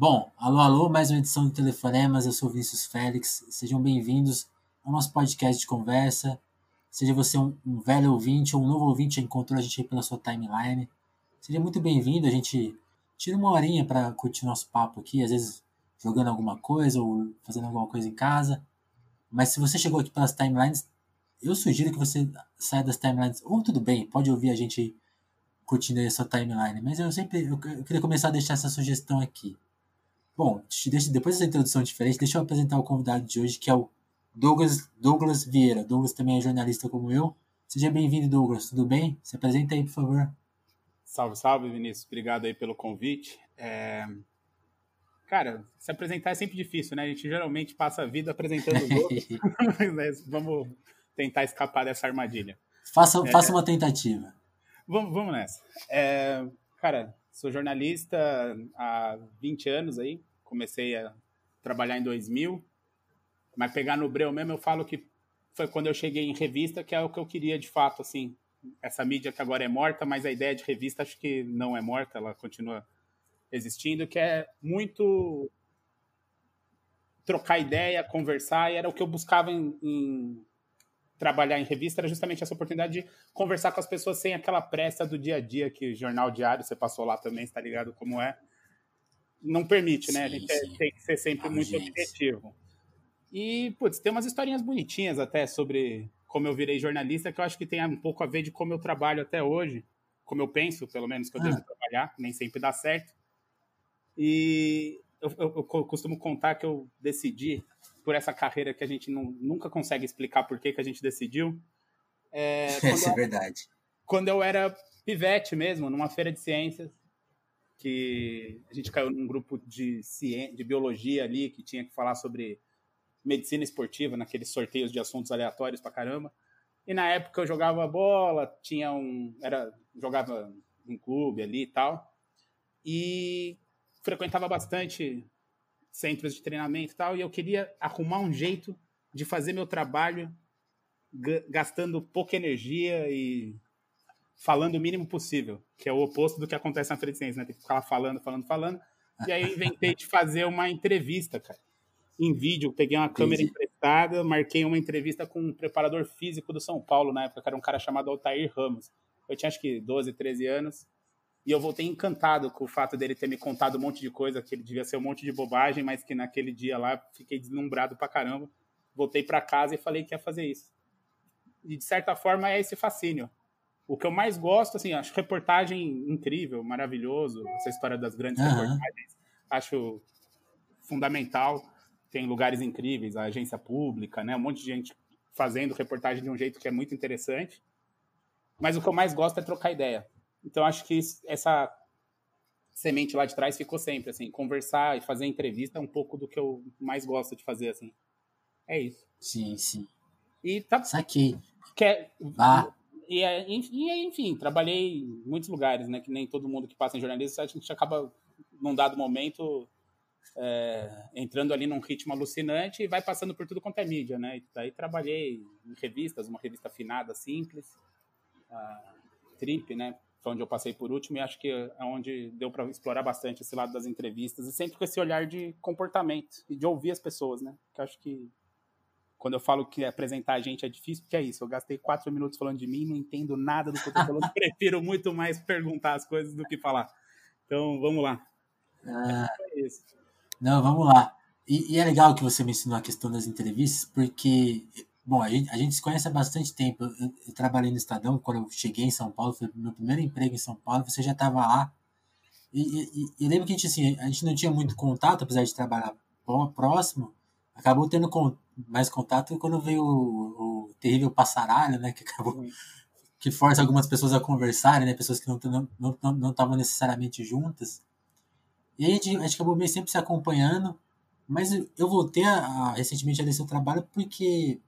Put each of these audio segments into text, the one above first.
Bom, alô, alô, mais uma edição do Telefonemas, eu sou Vinícius Félix, sejam bem-vindos ao nosso podcast de conversa, seja você um, um, velho ouvinte ou um novo ouvinte, já encontrou a gente pela sua timeline, seja muito bem-vindo, a gente tira uma horinha para curtir nosso papo aqui, às vezes jogando alguma coisa ou fazendo alguma coisa em casa, mas se você chegou aqui pelas timelines, eu sugiro que você saia das timelines, ou tudo bem, pode ouvir a gente curtindo aí a sua timeline, mas eu sempre eu, eu queria começar a deixar essa sugestão aqui. Bom, deixa, depois dessa introdução diferente, deixa eu apresentar o convidado de hoje, que é o Douglas, Douglas Vieira. Douglas também é jornalista como eu. Seja bem-vindo, Douglas. Tudo bem? Se apresenta aí, por favor. Salve, salve, Vinícius. Obrigado aí pelo convite. É... Cara, se apresentar é sempre difícil, né? A gente geralmente passa a vida apresentando os outros. Mas vamos tentar escapar dessa armadilha. Faça, é... faça uma tentativa. Vamos, vamos nessa. É... Cara, sou jornalista há 20 anos aí. Comecei a trabalhar em 2000. Mas pegar no breu mesmo, eu falo que foi quando eu cheguei em revista, que é o que eu queria de fato, assim. Essa mídia que agora é morta, mas a ideia de revista acho que não é morta, ela continua existindo, que é muito trocar ideia, conversar, e era o que eu buscava em, em, trabalhar em revista, era justamente essa oportunidade de conversar com as pessoas sem aquela pressa do dia a dia que jornal diário, você passou lá também, está ligado como é, não permite, né? Sim, a gente é, tem que ser sempre muito objetivo. E, putz, tem umas historinhas bonitinhas até sobre como eu virei jornalista, que eu acho que tem um pouco a ver de como eu trabalho até hoje, como eu penso, pelo menos, que eu ah. devo trabalhar, nem sempre dá certo. E eu, eu, eu, costumo contar que eu decidi por essa carreira que a gente não, nunca consegue explicar por que, que a gente decidiu. É, Isso é verdade. Quando eu era pivete mesmo, numa feira de ciências, que a gente caiu num grupo de, ciência, de biologia ali, que tinha que falar sobre medicina esportiva, naqueles sorteios de assuntos aleatórios pra caramba. E na época eu jogava bola, tinha um. Era, jogava em clube ali e tal. E frequentava bastante centros de treinamento e tal, e eu queria arrumar um jeito de fazer meu trabalho gastando pouca energia e falando o mínimo possível, que é o oposto do que acontece na frente de ciência, né? Tem que ficar falando, falando, falando. E aí inventei de fazer uma entrevista, cara. Em vídeo, peguei uma câmera emprestada, marquei uma entrevista com um preparador físico do São Paulo na época, que era um cara chamado Altair Ramos. Eu tinha acho que 12, 13 anos. E eu voltei encantado com o fato dele ter me contado um monte de coisa, que ele devia ser um monte de bobagem, mas que naquele dia lá fiquei deslumbrado pra caramba. Voltei para casa e falei que ia fazer isso. E de certa forma é esse fascínio. O que eu mais gosto, assim, acho reportagem incrível, maravilhoso, essa história das grandes uhum. reportagens, acho fundamental. Tem lugares incríveis, a agência pública, né? Um monte de gente fazendo reportagem de um jeito que é muito interessante. Mas o que eu mais gosto é trocar ideia então acho que essa semente lá de trás ficou sempre assim, conversar e fazer entrevista é um pouco do que eu mais gosto de fazer assim. É isso. Sim, sim. E tá Saquei. Quer ah. E, e, enfim, trabalhei em muitos lugares, né? Que nem todo mundo que passa em jornalismo, a gente acaba, num dado momento, é, entrando ali num ritmo alucinante e vai passando por tudo quanto é mídia, né? E daí trabalhei em revistas, uma revista afinada, simples, a Trip, né? foi onde eu passei por último e acho que é onde deu para explorar bastante esse lado das entrevistas e sempre com esse olhar de comportamento e de ouvir as pessoas, né? Que acho que quando eu falo que apresentar a gente é difícil, porque é isso. Eu gastei quatro minutos falando de mim, não entendo nada do que eu tô falando, prefiro muito mais perguntar as coisas do que falar. Então, vamos lá. Ah, é isso. Não, vamos lá. E, e, é legal que você mencionou a questão das entrevistas, porque Bom, a gente, a gente se conhece há bastante tempo. Eu, eu, eu, trabalhei no Estadão quando eu cheguei em São Paulo, foi meu primeiro emprego em São Paulo, você já estava lá. E, e, e, lembro que a gente, assim, a gente não tinha muito contato, apesar de trabalhar próximo, acabou tendo mais contato quando veio o, o terrível passaralho, né, que acabou que força algumas pessoas a conversarem, né, pessoas que não estavam não, não, não, não necessariamente juntas. E aí a gente, a gente acabou meio sempre se acompanhando, mas eu voltei a, a recentemente a ler seu trabalho porque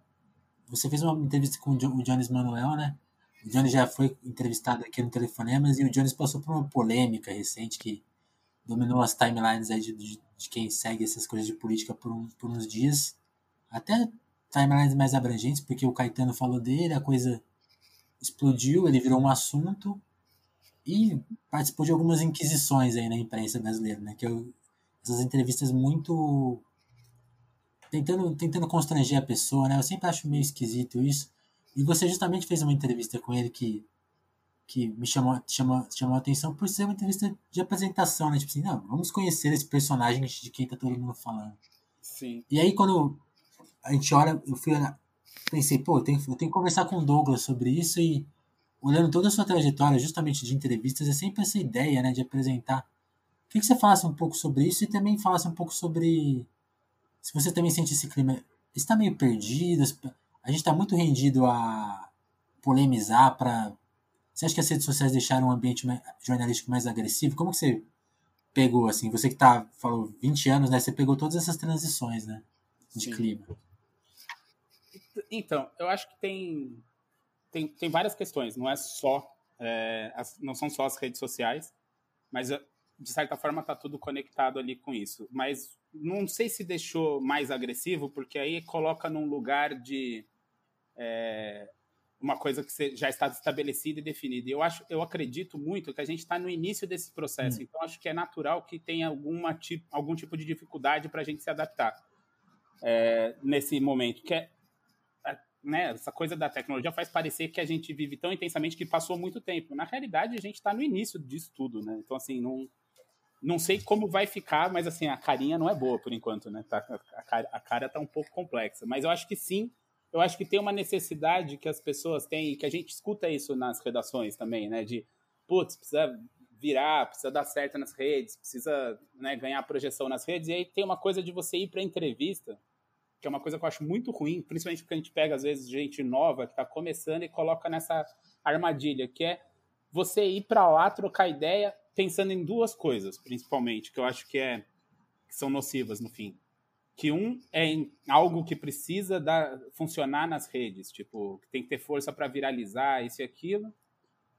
você fez uma entrevista com o Jones Manuel, né? O Jones já foi entrevistado aqui no Telefonemas e o Jones passou por uma polêmica recente que dominou as timelines aí de, de, de quem segue essas coisas de política por, um, por uns dias. Até timelines mais abrangentes, porque o Caetano falou dele, a coisa explodiu, ele virou um assunto e participou de algumas inquisições aí na imprensa brasileira, né? Que eu, essas entrevistas muito tentando tentando constranger a pessoa, né? Eu sempre acho meio esquisito isso. E você justamente fez uma entrevista com ele que que me chamou, chamou, chamou a atenção por ser uma entrevista de apresentação, né? Tipo assim, não, vamos conhecer esse personagem de quem tá todo mundo falando. Sim. E aí, quando a gente olha, eu fui olhar, pensei, pô, eu tenho, eu tenho que conversar com o Douglas sobre isso e olhando toda a sua trajetória, justamente de entrevistas, é sempre essa ideia, né, de apresentar. Queria que você falasse um pouco sobre isso e também falasse um pouco sobre se você também sente esse clima. Está meio perdido, a gente está muito rendido a polemizar para você acha que as redes sociais deixaram um ambiente jornalístico mais agressivo? Como que você pegou, assim, você que tá, falou 20 anos, né? Você pegou todas essas transições, né? De Sim. clima. Então, eu acho que tem, tem, tem várias questões. Não é só, é, as, não são só as redes sociais, mas de certa forma está tudo conectado ali com isso. Mas não sei se deixou mais agressivo, porque aí coloca num lugar de é, uma coisa que já está estabelecida e definida. Eu acho, eu acredito muito que a gente está no início desse processo. Hum. Então acho que é natural que tenha alguma tipo, algum tipo de dificuldade para a gente se adaptar é, nesse momento. Que é, né, essa coisa da tecnologia faz parecer que a gente vive tão intensamente que passou muito tempo. Na realidade, a gente está no início disso tudo, né? Então assim não não sei como vai ficar, mas assim a carinha não é boa por enquanto, né? Tá, a, cara, a cara tá um pouco complexa, mas eu acho que sim eu acho que tem uma necessidade que as pessoas têm, e que a gente escuta isso nas redações também, né? De, putz, precisa virar, precisa dar certo nas redes, precisa né, ganhar projeção nas redes. E aí tem uma coisa de você ir para entrevista, que é uma coisa que eu acho muito ruim, principalmente porque a gente pega, às vezes, gente nova que está começando e coloca nessa armadilha, que é você ir para lá trocar ideia pensando em duas coisas, principalmente, que eu acho que, é, que são nocivas no fim. Que um é algo que precisa dar, funcionar nas redes, tipo, que tem que ter força para viralizar isso e aquilo,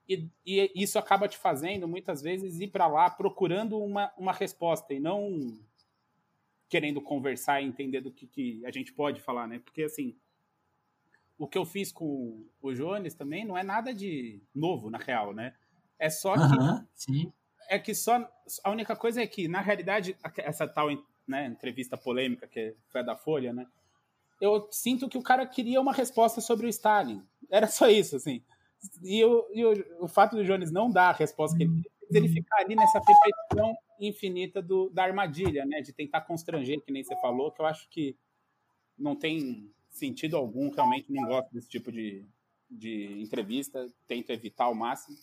e, e, isso acaba te fazendo, muitas vezes, ir para lá procurando uma, uma resposta e não querendo conversar e entender do que, que a gente pode falar, né? Porque, assim, o que eu fiz com o Jones também não é nada de novo, na real, né? É só que... Uhum, sim. É que só... A única coisa é que, na realidade, essa tal né, entrevista polêmica que foi a da Folha, né? Eu sinto que o cara queria uma resposta sobre o Stalin. Era só isso, assim. E, o, e o, o fato do Jones não dar a resposta que ele queria, ele ficar ali nessa repetição infinita do, da armadilha, né? De tentar constranger, que nem você falou, que eu acho que não tem sentido algum, realmente não gosto desse tipo de, de entrevista, tento evitar ao máximo.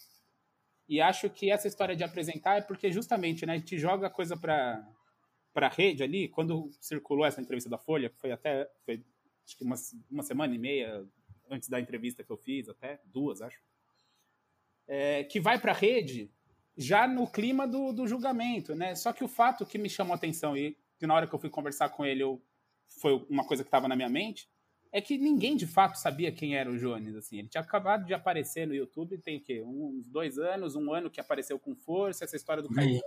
E acho que essa história de apresentar é porque justamente, né, a gente joga a coisa para para a rede ali, quando circulou essa entrevista da Folha, foi até foi, acho que uma, uma semana e meia antes da entrevista que eu fiz, até duas, acho, é, que vai para a rede já no clima do, do julgamento, né? Só que o fato que me chamou a atenção e que na hora que eu fui conversar com ele eu, foi uma coisa que estava na minha mente, é que ninguém de fato sabia quem era o Jones, assim. Ele tinha acabado de aparecer no YouTube, tem o quê? Uns dois anos, um ano que apareceu com força, essa história do Caetano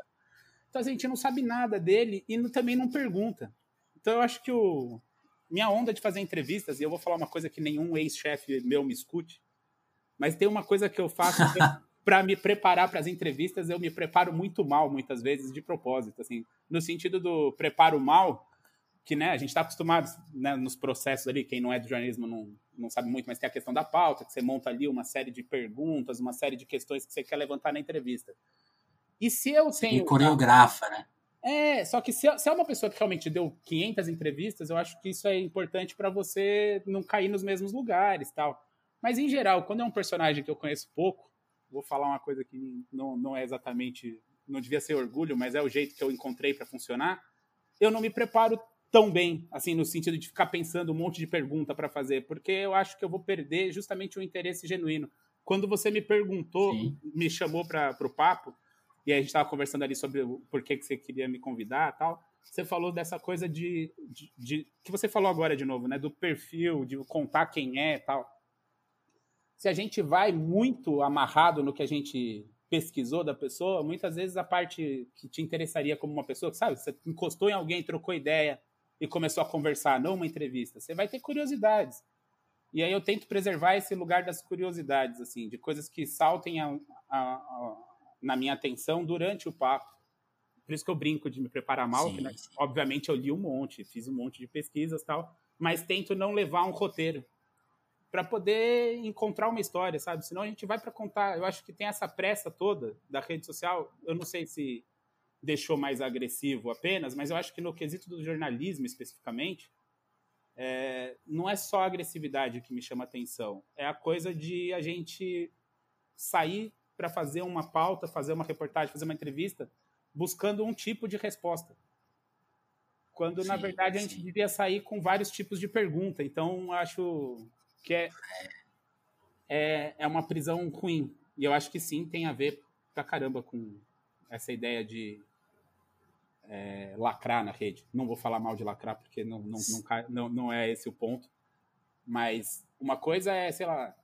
então a gente não sabe nada dele e também não pergunta. Então eu acho que o minha onda de fazer entrevistas, e eu vou falar uma coisa que nenhum ex-chefe meu me escute, mas tem uma coisa que eu faço para me preparar para as entrevistas, eu me preparo muito mal muitas vezes de propósito, assim, no sentido do preparo mal, que né, a gente está acostumado né, nos processos ali, quem não é do jornalismo não, não sabe muito, mas tem a questão da pauta, que você monta ali uma série de perguntas, uma série de questões que você quer levantar na entrevista. E se eu tenho. E coreografa, né? É, só que se, se é uma pessoa que realmente deu 500 entrevistas, eu acho que isso é importante para você não cair nos mesmos lugares tal. Mas, em geral, quando é um personagem que eu conheço pouco, vou falar uma coisa que não, não é exatamente. Não devia ser orgulho, mas é o jeito que eu encontrei para funcionar. Eu não me preparo tão bem, assim, no sentido de ficar pensando um monte de pergunta para fazer, porque eu acho que eu vou perder justamente o interesse genuíno. Quando você me perguntou, Sim. me chamou para o papo, e a gente estava conversando ali sobre por que, que você queria me convidar tal. Você falou dessa coisa de, de, de, que você falou agora de novo, né? Do perfil, de contar quem é tal. Se a gente vai muito amarrado no que a gente pesquisou da pessoa, muitas vezes a parte que te interessaria como uma pessoa, sabe? Você encostou em alguém, trocou ideia e começou a conversar, não uma entrevista. Você vai ter curiosidades. E aí eu tento preservar esse lugar das curiosidades, assim, de coisas que saltem a, a, a na minha atenção durante o papo. por isso que eu brinco de me preparar mal, sim, que, né, obviamente eu li um monte, fiz um monte de pesquisas tal, mas tento não levar um roteiro para poder encontrar uma história, sabe? Senão a gente vai para contar. Eu acho que tem essa pressa toda da rede social. Eu não sei se deixou mais agressivo apenas, mas eu acho que no quesito do jornalismo especificamente, é, não é só a agressividade que me chama atenção, é a coisa de a gente sair para fazer uma pauta, fazer uma reportagem, fazer uma entrevista, buscando um tipo de resposta. Quando, sim, na verdade, a gente devia sair com vários tipos de pergunta. Então, acho que é, é, é uma prisão ruim. E eu acho que sim, tem a ver pra caramba com essa ideia de é, lacrar na rede. Não vou falar mal de lacrar, porque não, não, não, não, não é esse o ponto. Mas uma coisa é, sei lá,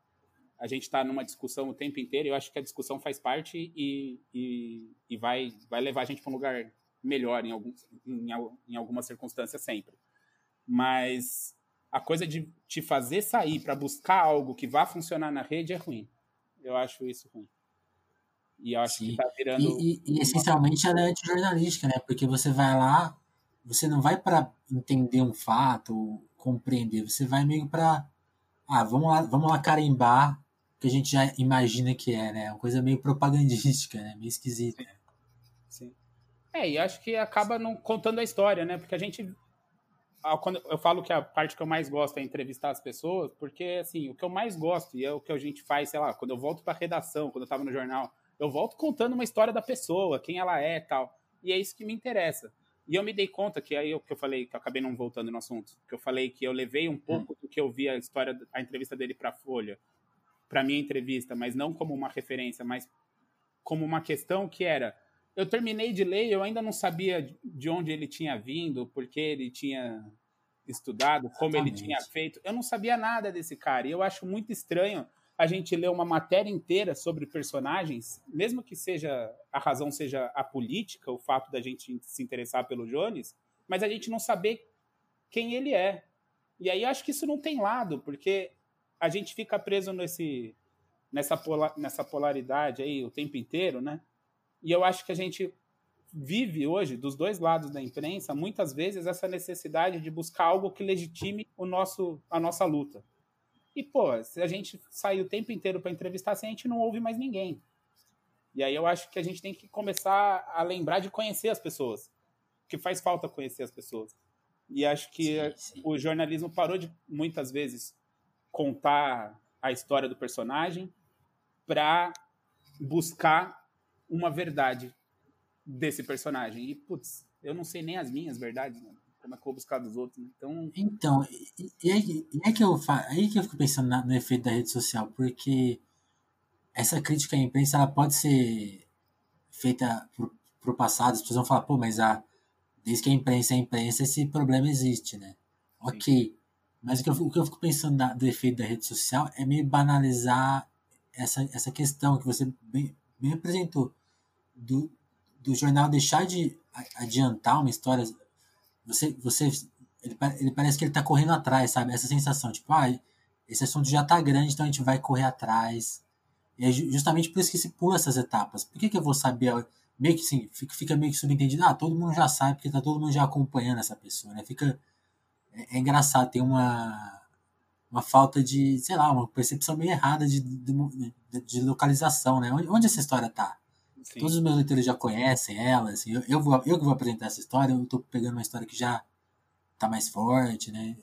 a gente está numa discussão o tempo inteiro, eu acho que a discussão faz parte e, e, e vai, vai levar a gente para um lugar melhor em, algum, em, em alguma circunstância sempre. Mas a coisa de te fazer sair para buscar algo que vá funcionar na rede é ruim. Eu acho isso ruim. E eu acho Sim. que tá virando. E, e, e essencialmente ela é antijornalística, né? Porque você vai lá, você não vai para entender um fato, compreender, você vai meio para. Ah, vamos lá, vamos lá carimbar que a gente já imagina que é, né? Uma coisa meio propagandística, né? Meio esquisita. Sim. Sim. É, e acho que acaba não contando a história, né? Porque a gente quando eu falo que a parte que eu mais gosto é entrevistar as pessoas, porque assim, o que eu mais gosto e é o que a gente faz, sei lá, quando eu volto para redação, quando eu estava no jornal, eu volto contando uma história da pessoa, quem ela é, tal. E é isso que me interessa. E eu me dei conta que aí o que eu falei, que eu acabei não voltando no assunto, que eu falei que eu levei um pouco hum. do que eu vi a história, a entrevista dele para Folha, para minha entrevista, mas não como uma referência, mas como uma questão que era eu terminei de ler, eu ainda não sabia de onde ele tinha vindo, porque ele tinha estudado, como Exatamente. ele tinha feito. Eu não sabia nada desse cara. E eu acho muito estranho a gente ler uma matéria inteira sobre personagens, mesmo que seja a razão seja a política, o fato da gente se interessar pelo Jones, mas a gente não saber quem ele é. E aí acho que isso não tem lado, porque a gente fica preso nesse nessa, polar, nessa polaridade aí o tempo inteiro, né? E eu acho que a gente vive hoje, dos dois lados da imprensa, muitas vezes essa necessidade de buscar algo que legitime o nosso, a nossa luta. E, pô, se a gente sair o tempo inteiro para entrevistar, assim, a gente não ouve mais ninguém. E aí eu acho que a gente tem que começar a lembrar de conhecer as pessoas. Que faz falta conhecer as pessoas. E acho que sim, sim. o jornalismo parou de, muitas vezes, contar a história do personagem para buscar uma verdade desse personagem. E, putz, eu não sei nem as minhas verdades, mano. Como é que eu vou buscar dos outros, né? Então. Então, e, e, aí, e aí, que eu, aí que eu fico pensando na, no efeito da rede social, porque essa crítica à imprensa ela pode ser feita pro, pro passado, as pessoas vão falar, pô, mas a, desde que a imprensa é a imprensa, esse problema existe, né? Ok. Sim. Mas o que, eu, o que eu fico pensando da, do efeito da rede social é meio banalizar essa, essa questão que você bem, bem apresentou do, do jornal deixar de adiantar uma história, você, você ele, ele parece que ele está correndo atrás, sabe? Essa sensação, tipo, ah, esse assunto já está grande, então a gente vai correr atrás. E é justamente por isso que se pula essas etapas. Por que, que eu vou saber? Meio que sim, fica meio que subentendido, ah, todo mundo já sabe, porque tá todo mundo já acompanhando essa pessoa, né? Fica. É, é engraçado, tem uma, uma falta de, sei lá, uma percepção meio errada de, de, de localização, né? Onde, onde essa história tá? Sim. Todos os meus leitores já conhecem ela, assim, eu, eu, vou, eu que vou apresentar essa história, eu tô pegando uma história que já tá mais forte, né?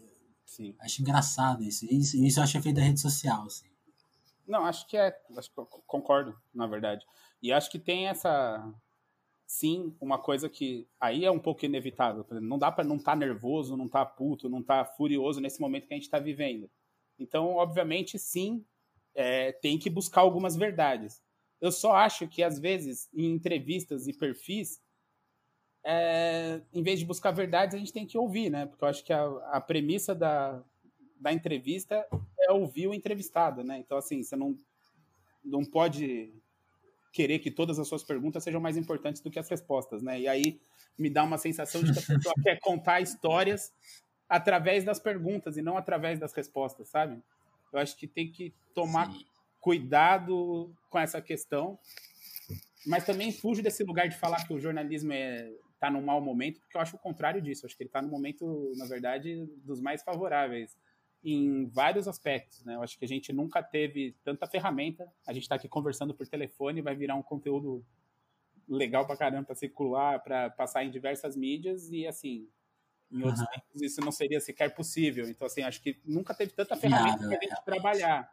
Sim. Acho engraçado isso. Isso, isso eu acho feito da rede social, assim. Não, acho que é. Acho que concordo, na verdade. E acho que tem essa. Sim, uma coisa que aí é um pouco inevitável. Não dá para não estar tá nervoso, não estar tá puto, não estar tá furioso nesse momento que a gente está vivendo. Então, obviamente, sim, é, tem que buscar algumas verdades. Eu só acho que, às vezes, em entrevistas e perfis, é, em vez de buscar verdades, a gente tem que ouvir, né? Porque eu acho que a, a premissa da, da entrevista é ouvir o entrevistado, né? Então, assim, você não, não pode querer que todas as suas perguntas sejam mais importantes do que as respostas, né? E aí me dá uma sensação de que a pessoa quer contar histórias através das perguntas e não através das respostas, sabe? Eu acho que tem que tomar Sim cuidado com essa questão. mas também fujo desse lugar de falar que o jornalismo é tá num mau momento, porque eu acho o contrário disso. Eu acho que ele está no momento, na verdade, dos mais favoráveis em vários aspectos, né? Eu acho que a gente nunca teve tanta ferramenta. A gente está aqui conversando por telefone, vai virar um conteúdo legal para caramba para circular, para passar em diversas mídias e assim, em outros uhum. tempos isso não seria sequer possível. Então assim, acho que nunca teve tanta ferramenta para a gente trabalhar.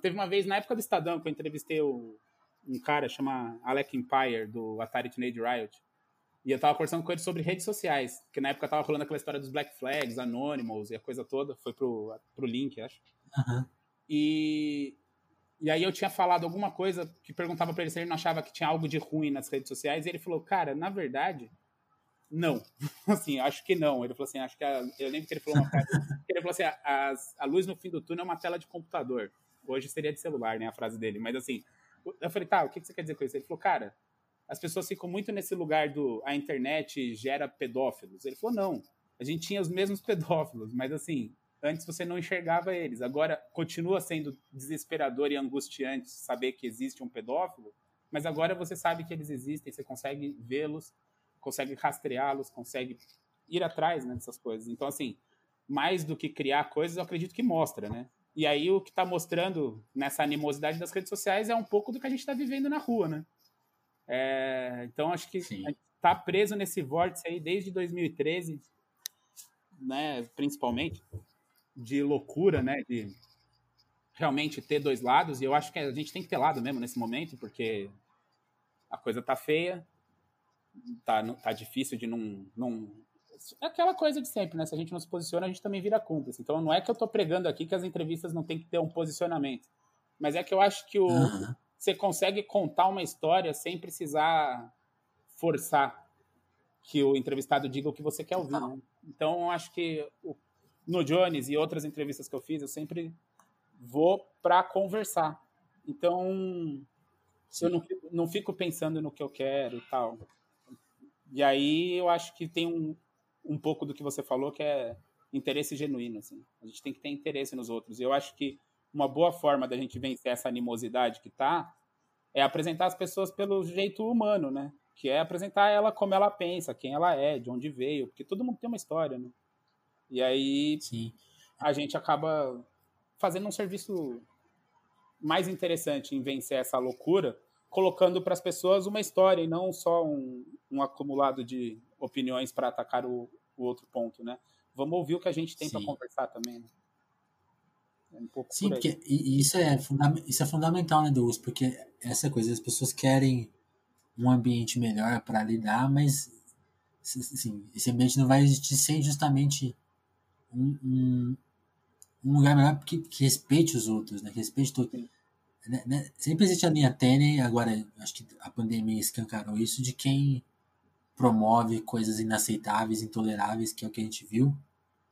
Teve uma vez na época do Estadão que eu entrevistei o, um cara chama Alec Empire do Atari Teenage Riot. E eu tava conversando com ele sobre redes sociais, que na época tava rolando aquela história dos Black Flags, Anonymous e a coisa toda. Foi pro, pro link, acho. Uhum. E, e aí eu tinha falado alguma coisa que perguntava para ele se ele não achava que tinha algo de ruim nas redes sociais. E ele falou, cara, na verdade, não. assim, acho que não. Ele falou assim, acho que a, eu lembro que ele falou uma frase. ele falou assim, a, a, luz no fim do túnel é uma tela de computador. Hoje seria de celular, né, a frase dele. Mas assim, eu falei, tá, o que você quer dizer com isso? Ele falou, cara, as pessoas ficam muito nesse lugar do a internet gera pedófilos. Ele falou: não, a gente tinha os mesmos pedófilos, mas assim, antes você não enxergava eles. Agora continua sendo desesperador e angustiante saber que existe um pedófilo, mas agora você sabe que eles existem, você consegue vê-los, consegue rastreá-los, consegue ir atrás né, dessas coisas. Então, assim, mais do que criar coisas, eu acredito que mostra, né? E aí o que está mostrando nessa animosidade das redes sociais é um pouco do que a gente está vivendo na rua, né? É, então acho que está preso nesse vórtice aí desde 2013, né, principalmente, de loucura, né, de realmente ter dois lados, e eu acho que a gente tem que ter lado mesmo nesse momento, porque a coisa tá feia, tá, tá difícil de não, não... É aquela coisa de sempre, né? Se a gente não se posiciona, a gente também vira cúmplice. Então não é que eu tô pregando aqui que as entrevistas não tem que ter um posicionamento, mas é que eu acho que o, uhum você consegue contar uma história sem precisar forçar que o entrevistado diga o que você quer ouvir. Né? Então, acho que no Jones e outras entrevistas que eu fiz, eu sempre vou para conversar. Então, eu não, não fico pensando no que eu quero tal. E aí eu acho que tem um, um pouco do que você falou que é interesse genuíno. Assim. A gente tem que ter interesse nos outros. E eu acho que uma boa forma da gente vencer essa animosidade que tá é apresentar as pessoas pelo jeito humano, né? Que é apresentar ela como ela pensa, quem ela é, de onde veio, porque todo mundo tem uma história, né? E aí Sim. a gente acaba fazendo um serviço mais interessante em vencer essa loucura, colocando para as pessoas uma história e não só um, um acumulado de opiniões para atacar o, o, outro ponto, né? Vamos ouvir o que a gente tem para conversar também. Né? Um pouco Sim, porque isso é, isso é fundamental, né, Douglas? Porque essa coisa, as pessoas querem um ambiente melhor para lidar, mas assim, esse ambiente não vai existir sem justamente um, um, um lugar melhor que, que, respeite os outros, né? Que respeite todo. Né, né? Sempre existe a linha tênue, agora acho que a pandemia escancarou isso, de quem promove coisas inaceitáveis, intoleráveis, que é o que a gente viu.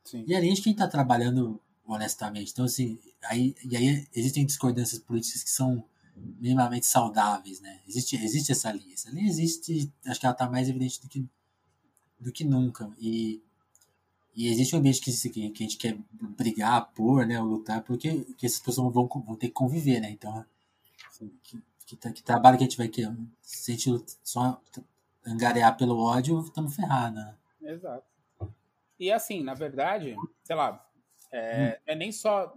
Sim. E além de quem está trabalhando honestamente. Então, assim, aí, e aí existem discordâncias políticas que são minimamente saudáveis, né? Existe, existe essa linha. Essa linha existe, acho que ela está mais evidente do que, do que nunca. E, e existe um ambiente que, que, a gente quer brigar por, né? Ou lutar, porque que essas pessoas vão, vão ter que conviver, né? Então, assim, que, que, que, trabalho que a gente vai querer? Se a gente só angariar pelo ódio, estamos ferrados, né? Exato. E assim, na verdade, sei lá, é, hum. é nem só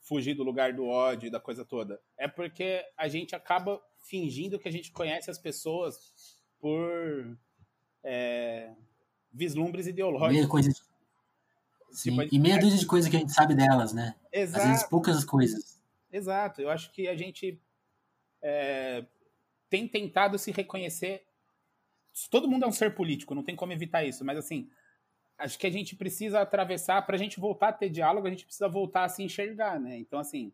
fugir do lugar do ódio e da coisa toda. É porque a gente acaba fingindo que a gente conhece as pessoas por é, vislumbres ideológicos. Meia coisa de... Sim, tipo, e meia dúzia de coisas que a gente sabe delas, né? Exato. Às vezes poucas coisas. Exato. Eu acho que a gente é, tem tentado se reconhecer. Todo mundo é um ser político, não tem como evitar isso, mas assim, acho que a gente precisa atravessar, para a gente voltar a ter diálogo, a gente precisa voltar a se enxergar, né? Então, assim,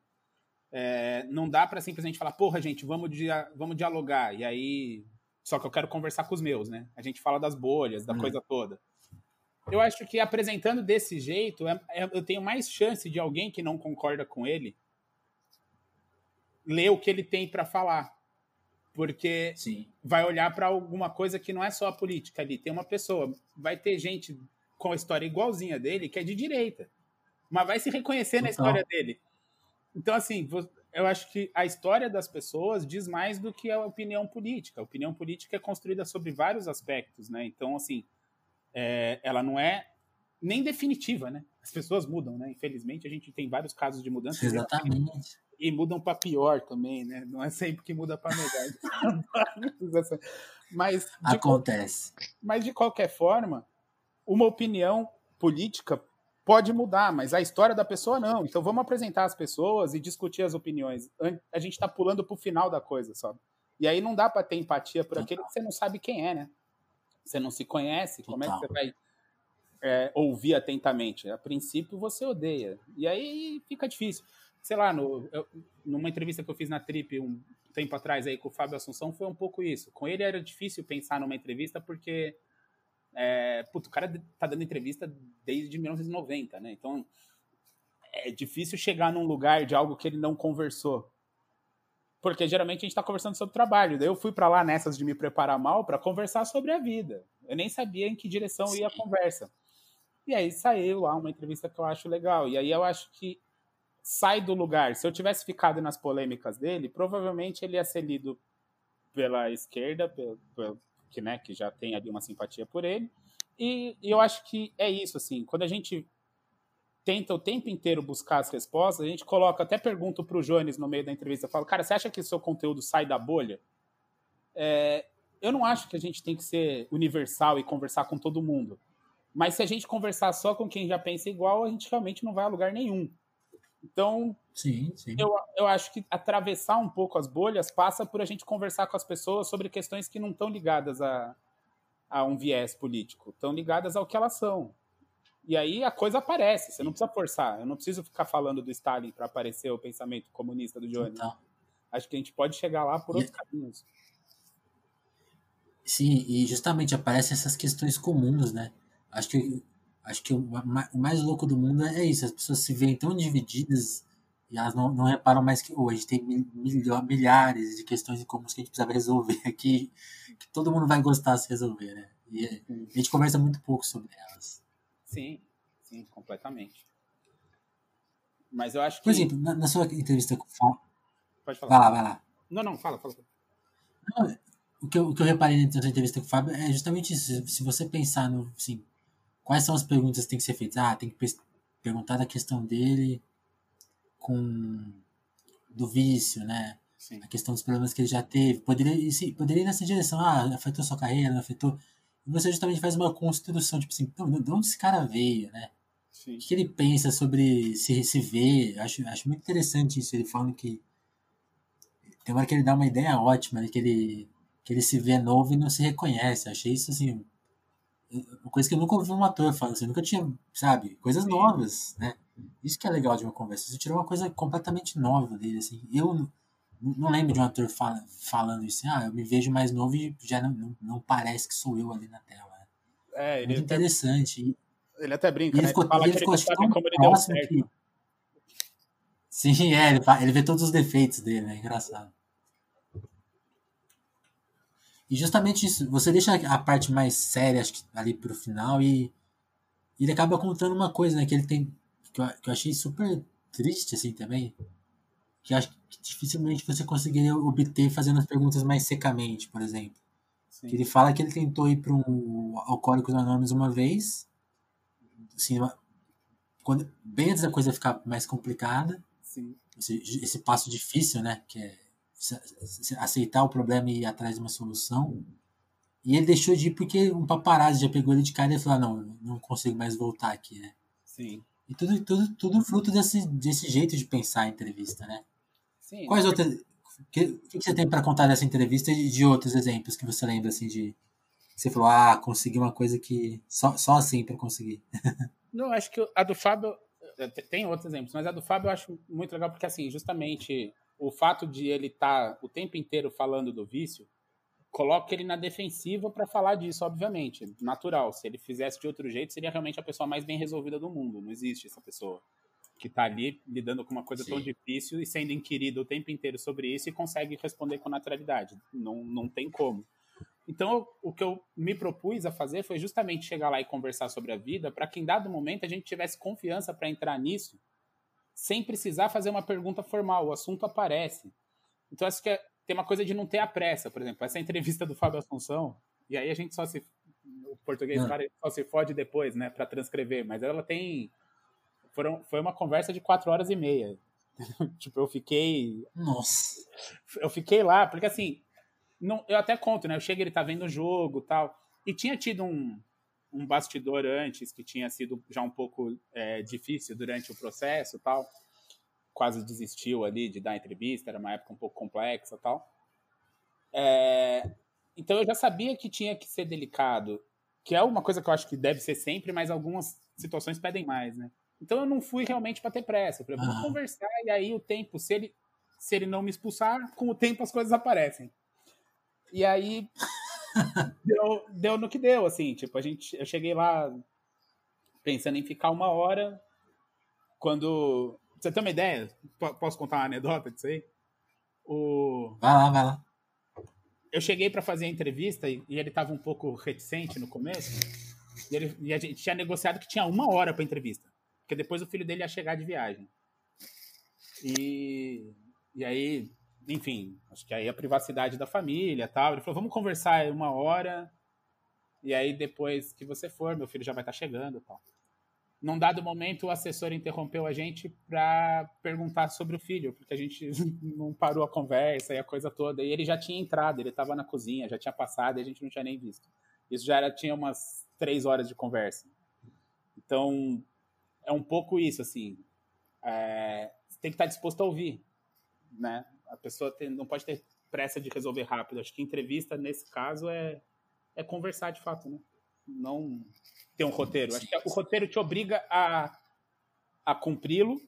é, não dá para simplesmente falar, porra, gente, vamos, dia vamos dialogar, e aí. Só que eu quero conversar com os meus, né? A gente fala das bolhas, da hum. coisa toda. Eu acho que apresentando desse jeito, é, é, eu tenho mais chance de alguém que não concorda com ele ler o que ele tem para falar. Porque Sim. vai olhar para alguma coisa que não é só a política ali. Tem uma pessoa, vai ter gente com a história igualzinha dele, que é de direita. Mas vai se reconhecer na história dele. Então, assim, eu acho que a história das pessoas diz mais do que a opinião política. A opinião política é construída sobre vários aspectos, né? Então, assim, é, ela não é nem definitiva, né? As pessoas mudam, né? Infelizmente, a gente tem vários casos de mudança. Exatamente. E mudam para pior também, né? Não é sempre que muda para melhor. mas acontece. mas de qualquer forma, uma opinião política pode mudar, mas a história da pessoa não. Então vamos apresentar as pessoas e discutir as opiniões. A gente está pulando para o final da coisa, sabe? E aí não dá para ter empatia por aquele que você não sabe quem é, né? Você não se conhece, como é que você vai é, ouvir atentamente? A princípio você odeia. E aí fica difícil. Sei lá, no, eu, numa entrevista que eu fiz na Trip um tempo atrás aí com o Fábio Assunção, foi um pouco isso. Com ele era difícil pensar numa entrevista porque é, puto, o cara tá dando entrevista desde 1990, né? Então é difícil chegar num lugar de algo que ele não conversou. Porque geralmente a gente está conversando sobre trabalho. Daí eu fui para lá nessas de me preparar mal para conversar sobre a vida. Eu nem sabia em que direção Sim. ia a conversa. E aí saiu lá uma entrevista que eu acho legal. E aí eu acho que sai do lugar. Se eu tivesse ficado nas polêmicas dele, provavelmente ele ia ser lido pela esquerda, pelo, pelo, que, né, que já tem ali uma simpatia por ele. E, e eu acho que é isso, assim, quando a gente tenta o tempo inteiro buscar as respostas, a gente coloca, até pergunto para o Jones no meio da entrevista, falo, cara, você acha que seu conteúdo sai da bolha? É, eu não acho que a gente tem que ser universal e conversar com todo mundo. Mas se a gente conversar só com quem já pensa igual, a gente realmente não vai a lugar nenhum. Então, sim, sim. Eu, eu acho que atravessar um pouco as bolhas passa por a gente conversar com as pessoas sobre questões que não estão ligadas a, a um viés político, estão ligadas ao que elas são. E aí a coisa aparece, você não precisa forçar. Eu não preciso ficar falando do Stalin para aparecer o pensamento comunista do Johnny. Então, acho que a gente pode chegar lá por outros e... caminhos. Sim, e justamente aparecem essas questões comuns, né? Acho que Acho que o, o mais louco do mundo é isso, as pessoas se veem tão divididas e elas não, não reparam mais que hoje tem mil, milhares de questões em comuns que a gente precisa resolver aqui, que todo mundo vai gostar se resolver, né? E a gente conversa muito pouco sobre elas. Sim, sim, completamente. Mas eu acho que. Por exemplo, na, na sua entrevista com o Fábio. Pode falar. Vai lá, vai lá. Não, não, fala, fala. Não, o, que eu, o que eu reparei na sua entrevista com o Fábio é justamente isso. Se você pensar no. Assim, Quais são as perguntas que tem que ser feitas? Ah, tem que perguntar da questão dele com do vício, né? Sim. A questão dos problemas que ele já teve. Poderia, sim, poderia ir nessa direção. Ah, afetou sua carreira, não afetou. E você justamente faz uma construção, tipo assim, de onde esse cara veio, né? Sim. O que ele pensa sobre se, se ver? Acho, acho muito interessante isso, ele falando que. Tem uma hora que ele dá uma ideia ótima, né? que, ele, que ele se vê novo e não se reconhece. Achei isso assim uma coisa que eu nunca ouvi um ator falando, assim, nunca tinha, sabe, coisas novas, né? Isso que é legal de uma conversa. Você tirou uma coisa completamente nova dele, assim. Eu não lembro de um ator fala, falando isso, assim, ah, eu me vejo mais novo e já não, não, não parece que sou eu ali na tela. Né? É, ele Muito até, interessante. Ele até brinca, ele né? Ficou, ele fala ele que ficou ele sabe como ele deu certo. Que... Sim, é, ele, ele vê todos os defeitos dele, né? Engraçado. E justamente isso, você deixa a parte mais séria acho que, ali pro final e, e ele acaba contando uma coisa, né? Que ele tem. Que eu, que eu achei super triste, assim, também. Que acho que dificilmente você conseguiria obter fazendo as perguntas mais secamente, por exemplo. Sim. Que ele fala que ele tentou ir para um Alcoólicos Anônimos uma vez. Assim, quando, bem antes da coisa ficar mais complicada. Esse, esse passo difícil, né? Que é aceitar o problema e ir atrás de uma solução. E ele deixou de ir porque um paparazzi já pegou ele de cara e falou: ah, não, não consigo mais voltar aqui, né? Sim. E tudo, tudo, tudo fruto desse, desse jeito de pensar a entrevista, né? Sim. Quais outras. O que, que, você tem para contar dessa entrevista e de outros exemplos que você lembra, assim, de. Você falou, ah, consegui uma coisa que. Só, só assim para conseguir. Não, acho que a do Fábio. Tem outros exemplos, mas a do Fábio eu acho muito legal porque, assim, justamente o fato de ele estar tá o tempo inteiro falando do vício coloca ele na defensiva para falar disso, obviamente. Natural. Se ele fizesse de outro jeito, seria realmente a pessoa mais bem resolvida do mundo. Não existe essa pessoa que está ali lidando com uma coisa Sim. tão difícil e sendo inquirido o tempo inteiro sobre isso e consegue responder com naturalidade. Não, não tem como. Então, o que eu me propus a fazer foi justamente chegar lá e conversar sobre a vida, para que em dado momento a gente tivesse confiança para entrar nisso sem precisar fazer uma pergunta formal, o assunto aparece. Então, acho que é, tem uma coisa de não ter a pressa, por exemplo, essa entrevista do Fábio Assunção, e aí a gente só se. O português ah. só se fode depois, né, para transcrever, mas ela tem. Foram, foi uma conversa de quatro horas e meia. tipo, eu fiquei. Nossa! Eu fiquei lá, porque assim, não, eu até conto, né? Eu chego, ele tá vendo o jogo tal. E tinha tido um, um bastidor antes que tinha sido já um pouco é, difícil durante o processo tal. Quase desistiu ali de dar entrevista, era uma época um pouco complexa tal. É, então eu já sabia que tinha que ser delicado, que é uma coisa que eu acho que deve ser sempre, mas algumas situações pedem mais, né? Então eu não fui realmente para ter pressa. Eu falei, vamos ah. conversar e aí o tempo, se ele, se ele não me expulsar, com o tempo as coisas aparecem. E aí deu, deu no que deu, assim, tipo, a gente, eu cheguei lá pensando em ficar uma hora, quando, você tem uma ideia? Posso contar uma anedota disso aí? O... Vai lá, vai lá. Eu cheguei para fazer a entrevista e, ele estava um pouco reticente no começo, e, ele, e a gente tinha negociado que tinha uma hora para entrevista, porque depois o filho dele ia chegar de viagem. E, e aí enfim, acho que aí a privacidade da família tal. Ele falou, vamos conversar uma hora, e aí depois que você for, meu filho já vai estar chegando tal. Num dado momento, o assessor interrompeu a gente para perguntar sobre o filho, porque a gente não parou a conversa e a coisa toda. E ele já tinha entrado, ele estava na cozinha, já tinha passado e a gente não tinha nem visto. Isso já era, tinha umas três horas de conversa. Então, é um pouco isso, assim. É, você tem que estar disposto a ouvir, né? A pessoa tem, não pode ter pressa de resolver rápido. Acho que entrevista, nesse caso, é, é conversar de fato, né? Não ter um roteiro. Acho que o roteiro te obriga a, a cumpri-lo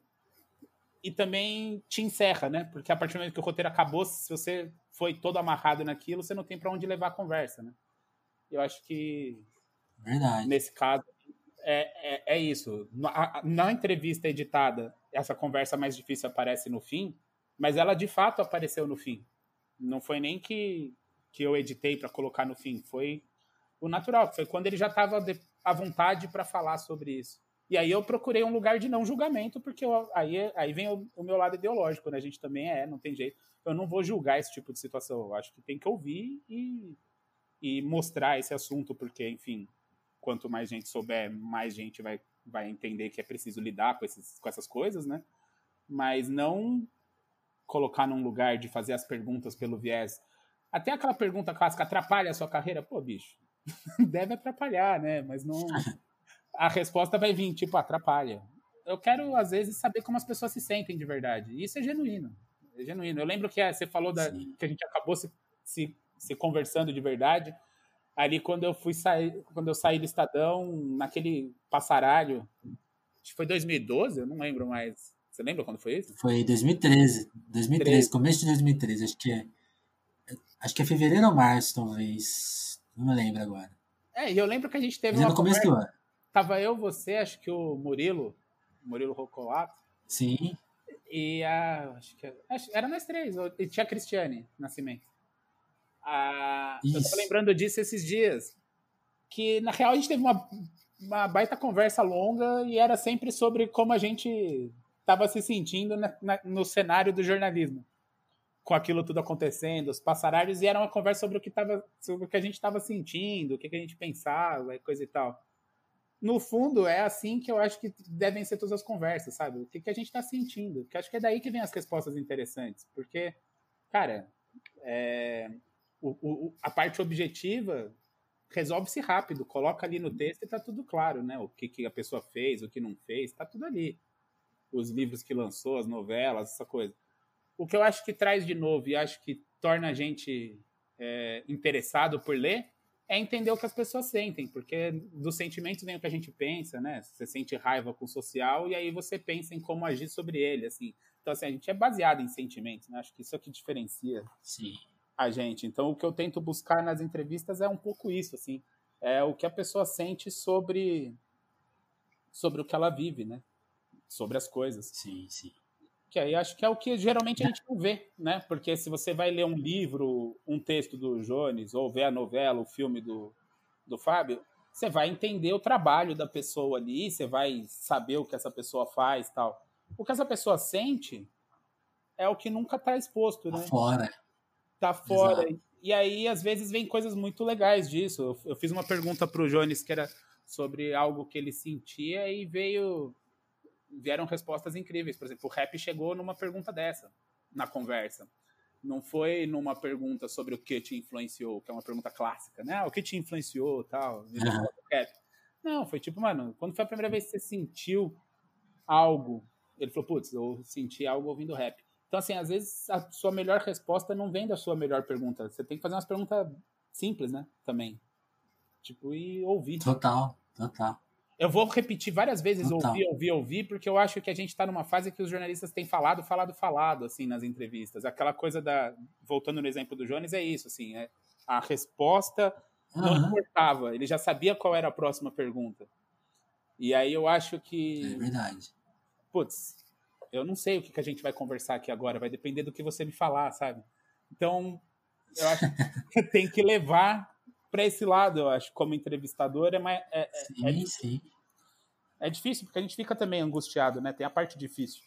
e também te encerra, né? Porque a partir do momento que o roteiro acabou, se você foi todo amarrado naquilo, você não tem para onde levar a conversa, né? Eu acho que Verdade. nesse caso é, é, é isso. Na, na, entrevista editada, essa conversa mais difícil aparece no fim, mas ela de fato apareceu no fim. Não foi nem que, que eu editei para colocar no fim, foi o natural, foi quando ele já estava à vontade para falar sobre isso. E aí eu procurei um lugar de não julgamento, porque eu, aí, aí vem o, o, meu lado ideológico, né? A gente também é, não tem jeito. Eu não vou julgar esse tipo de situação. Eu acho que tem que ouvir e, e mostrar esse assunto, porque, enfim, quanto mais gente souber, mais gente vai, vai entender que é preciso lidar com, esses, com essas coisas, né? Mas não colocar num lugar de fazer as perguntas pelo viés. Até aquela pergunta clássica atrapalha a sua carreira? Pô, bicho, deve atrapalhar, né? Mas não. A resposta vai vir, tipo, atrapalha. Eu quero, às vezes, saber como as pessoas se sentem de verdade. Isso é genuíno. É genuíno. Eu lembro que é, você falou da, que a gente acabou se, se, se conversando de verdade. Ali, quando eu fui sair, quando eu saí do Estadão, naquele passaralho, acho que foi 2012, eu não lembro mais você lembra quando foi isso? Foi 2013. 2013, 13. começo de 2013, acho que é. Acho que é fevereiro ou março, talvez. Não me lembro agora. É, e eu lembro que a gente teve Mas é uma. no começo do ano. Tava eu, você, acho que o Murilo, Murilo Rocolato. Sim. E a. Acho que era nós três. E tinha a Cristiane Nascimento. A, eu tava lembrando disso esses dias. Que na real a gente teve uma, uma baita conversa longa e era sempre sobre como a gente estava se sentindo na, na, no cenário do jornalismo, com aquilo tudo acontecendo, os passaralhos, e era uma conversa sobre o que, tava, sobre o que a gente estava sentindo, o que, que a gente pensava e coisa e tal. No fundo, é assim que eu acho que devem ser todas as conversas, sabe? O que, que a gente está sentindo. Que acho que é daí que vem as respostas interessantes. Porque, cara, é, o, o, a parte objetiva resolve-se rápido. Coloca ali no texto e está tudo claro, né? O que, que a pessoa fez, o que não fez, está tudo ali os livros que lançou, as novelas, essa coisa. O que eu acho que traz de novo e acho que torna a gente é, interessado por ler é entender o que as pessoas sentem, porque dos sentimentos vem o que a gente pensa, né? Você sente raiva com o social e aí você pensa em como agir sobre ele, assim. Então, assim, a gente é baseado em sentimentos, né? Acho que isso é o que diferencia Sim. a gente. Então, o que eu tento buscar nas entrevistas é um pouco isso, assim. É o que a pessoa sente sobre sobre o que ela vive, né? sobre as coisas. Sim, sim. Que aí acho que é o que geralmente a gente não vê, né? Porque se você vai ler um livro, um texto do Jones, ou ver a novela, o filme do, do Fábio, você vai entender o trabalho da pessoa ali, você vai saber o que essa pessoa faz tal. o que essa pessoa sente é o que nunca está exposto, tá né? fora. Tá fora. Exato. E aí, às vezes, vem coisas muito legais disso. Eu, fiz uma pergunta para o Jones que era sobre algo que ele sentia e veio vieram respostas incríveis. Por exemplo, o rap chegou numa pergunta dessa na conversa. Não foi numa pergunta sobre o que te influenciou, que é uma pergunta clássica, né? Ah, o que te influenciou, tal. Uhum. Não, foi tipo, mano, quando foi a primeira vez que você sentiu algo? Ele falou, putz, eu senti algo ouvindo rap. Então, assim, às vezes a sua melhor resposta não vem da sua melhor pergunta. Você tem que fazer umas perguntas simples, né? Também. Tipo, e ouvir. Total, total. Eu vou repetir várias vezes total. ouvir, ouvir, ouvir, porque eu acho que a gente está numa fase que os jornalistas têm falado, falado, falado, assim, nas entrevistas. Aquela coisa da. Voltando no exemplo do Jones, é isso, assim. É, a resposta uhum. não importava. Ele já sabia qual era a próxima pergunta. E aí eu acho que. É verdade. Putz, eu não sei o que, que a gente vai conversar aqui agora, vai depender do que você me falar, sabe? Então, eu acho que tem que levar para esse lado, eu acho, como entrevistador, é, mais, é, é sim, é, sim. é difícil, porque a gente fica também angustiado, né? Tem a parte difícil.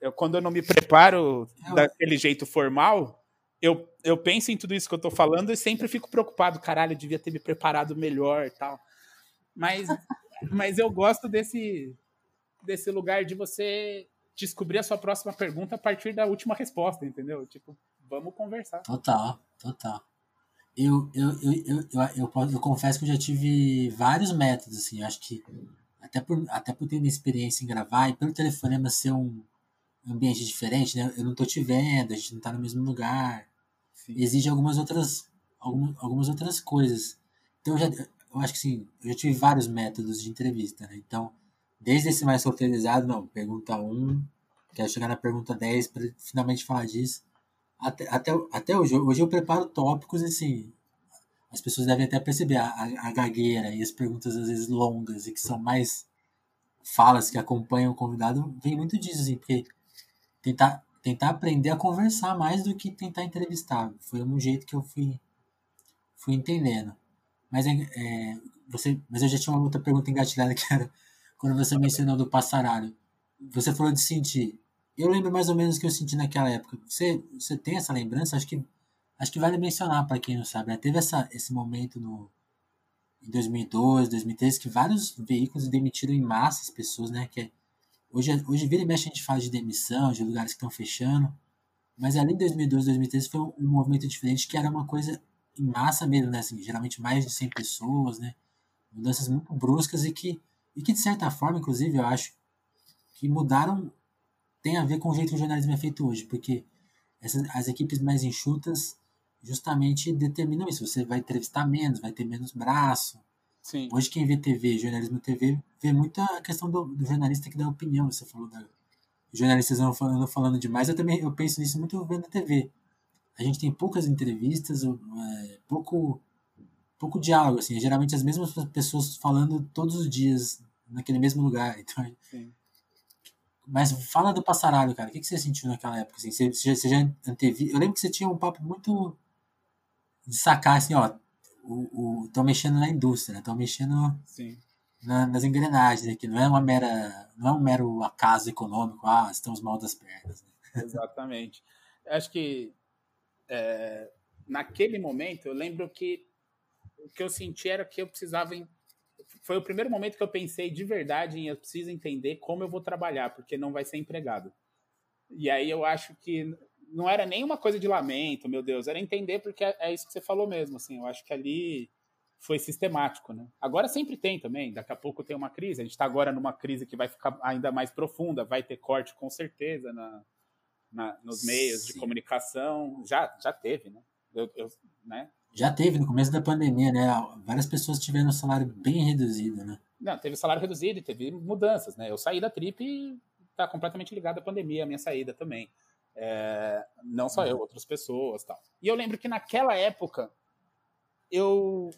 Eu, quando eu não me preparo eu... daquele jeito formal, eu, eu penso em tudo isso que eu tô falando e sempre fico preocupado. Caralho, eu devia ter me preparado melhor e tal. Mas, mas eu gosto desse, desse lugar de você descobrir a sua próxima pergunta a partir da última resposta, entendeu? Tipo, vamos conversar. Total, total. Eu, eu, eu, eu, eu, confesso que eu já tive vários métodos, assim, acho que até por, até por ter experiência em gravar e pelo telefonema ser um ambiente diferente, né? Eu não tô te vendo, a gente não tá no mesmo lugar. Exige algumas outras, algumas, algumas outras coisas. Então, eu, já, eu acho que sim, eu já tive vários métodos de entrevista, né? Então, desde esse mais roteirizado, não, pergunta 1, quero chegar na pergunta 10 para finalmente falar disso. Até, até, até hoje, hoje eu preparo tópicos assim. As pessoas devem até perceber a, a, a gagueira e as perguntas às vezes longas e que são mais falas que acompanham o convidado, vem muito disso, assim, porque tentar, tentar aprender a conversar mais do que tentar entrevistar. Foi um jeito que eu fui, fui entendendo. Mas, é, é você, mas eu já tinha uma outra pergunta engatilhada que era quando você mencionou do passaralho, você falou de sentir. Eu lembro mais ou menos o que eu senti naquela época. Você, você tem essa lembrança? Acho que, acho que vale mencionar para quem não sabe. Né? Teve essa, esse momento no, em 2002, 2013, que vários veículos demitiram em massa as pessoas, né? Que é, hoje, hoje vira e mexe a gente fala de demissão, de lugares que estão fechando. Mas ali em 2012, 2013 foi um, um, movimento diferente que era uma coisa em massa mesmo, né? Assim, geralmente mais de 100 pessoas, né? Mudanças muito bruscas e que e que de certa forma, inclusive, eu acho que mudaram tem a ver com o jeito que o jornalismo é feito hoje, porque essas, as equipes mais enxutas justamente determinam isso. Você vai entrevistar menos, vai ter menos braço. Sim. Hoje quem vê TV, jornalismo TV, vê muito a questão do, do jornalista que dá opinião. Você falou da jornalistas não falando, falando demais, eu também eu penso nisso muito vendo a TV. A gente tem poucas entrevistas, é, pouco pouco diálogo, assim, geralmente as mesmas pessoas falando todos os dias naquele mesmo lugar. Então, Sim. Mas fala do passaralho, cara. O que, você sentiu naquela época? Assim? Você, você, você já antevi... Eu lembro que você tinha um papo muito de sacar, assim, ó, o, o, mexendo na indústria, estão né? mexendo na, nas engrenagens aqui. Não é uma mera, não é um mero acaso econômico. Ah, estamos mal das pernas. Né? Exatamente. Acho que é, naquele momento eu lembro que o que eu senti era que eu precisava. Foi o primeiro momento que eu pensei de verdade em eu preciso entender como eu vou trabalhar, porque não vai ser empregado. E aí eu acho que não era nem uma coisa de lamento, meu Deus, era entender porque é, é isso que você falou mesmo, assim, eu acho que ali foi sistemático, né? Agora sempre tem também, daqui a pouco tem uma crise, a gente está agora numa crise que vai ficar ainda mais profunda, vai ter corte com certeza na, na nos meios Sim. de comunicação, já, já teve, né? Eu, eu, né? Já teve no começo da pandemia, né? Várias pessoas tiveram um salário bem reduzido, né? Não, teve salário reduzido e teve mudanças, né? Eu saí da Trip e tá completamente ligado à pandemia, a minha saída também. É, não só eu, outras pessoas tal. E eu lembro que naquela época eu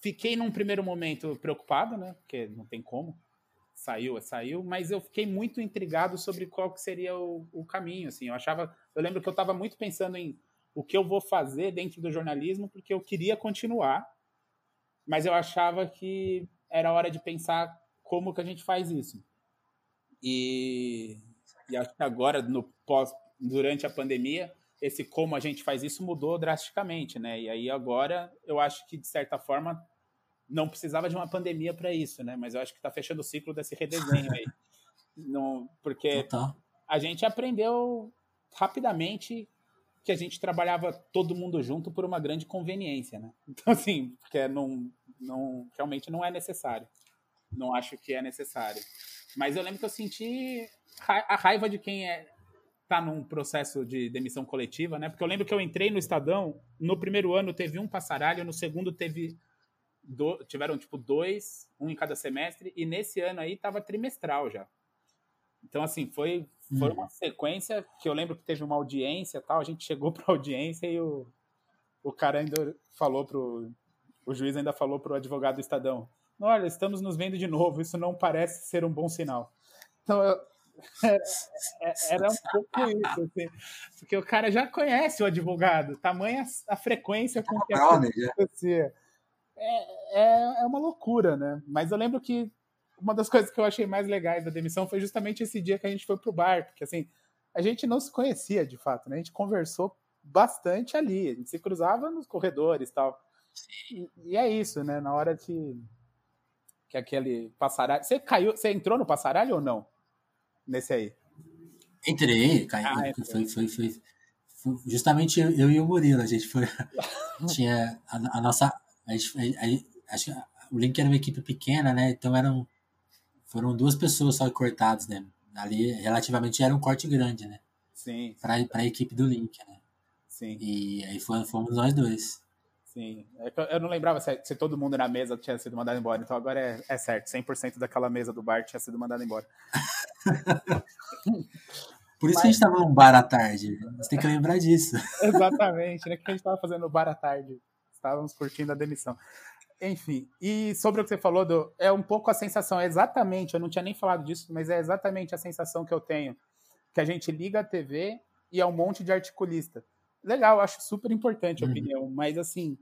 fiquei num primeiro momento preocupado, né? Porque não tem como. Saiu, saiu, mas eu fiquei muito intrigado sobre qual que seria o, o caminho, assim. Eu achava, eu lembro que eu estava muito pensando em o que eu vou fazer dentro do jornalismo, porque eu queria continuar, mas eu achava que era hora de pensar como que a gente faz isso. E, E acho que agora, no pós, durante a pandemia, esse como a gente faz isso mudou drasticamente, né? E aí agora eu acho que, de certa forma, não precisava de uma pandemia para isso, né? Mas eu acho que está fechando o ciclo desse redesenho aí. Não, porque a gente aprendeu rapidamente que a gente trabalhava todo mundo junto por uma grande conveniência, né? Então, assim, porque não, não, realmente não é necessário. Não acho que é necessário. Mas eu lembro que eu senti a raiva de quem é, tá num processo de demissão coletiva, né? Porque eu lembro que eu entrei no Estadão, no primeiro ano teve um passaralho, no segundo teve do, tiveram tipo dois, um em cada semestre, e nesse ano aí tava trimestral já. Então, assim, foi, foi uma sequência que eu lembro que teve uma audiência tal. A gente chegou para audiência e o, o cara ainda falou pro. O juiz ainda falou pro advogado do Estadão: Olha, estamos nos vendo de novo, isso não parece ser um bom sinal. Então, eu, era, era, um pouco isso, assim, porque o cara já conhece o advogado, tamanha a frequência com que acontecia. É, é, é uma loucura, né? Mas eu lembro que uma das coisas que eu achei mais legais da demissão foi justamente esse dia que a gente foi pro bar, porque assim, a gente não se conhecia de fato, né? A gente conversou bastante ali, a gente se cruzava nos corredores tal. E, e é isso, né? Na hora que, que aquele passaralho. Você caiu, você entrou no passaralho ou não? Nesse aí? Entrei, caí. Ah, foi, foi, foi, foi, justamente eu, eu, e o Murilo, a gente foi. tinha a, a nossa. A gente, a, a, o Link era uma equipe pequena, né? Então eram foram duas pessoas só cortadas, né? Ali, relativamente, era um corte grande, né? Sim. Para a equipe do Link, né? Sim. E aí fomos nós dois. Sim. É eu não lembrava se, se, todo mundo na mesa tinha sido mandado embora, então agora é, é certo. 100% daquela mesa do bar tinha sido mandado embora. Por isso Mas... que a gente estava num bar à tarde. Você tem que lembrar disso. Exatamente, né? O que a gente estava fazendo no bar à tarde? Estávamos curtindo a demissão. Enfim, e sobre o que você falou, do, é um pouco a sensação, é exatamente, eu não tinha nem falado disso, mas é exatamente a sensação que eu tenho, que a gente liga a TV e é um monte de articulista. Legal, acho super importante a uhum. opinião, mas assim,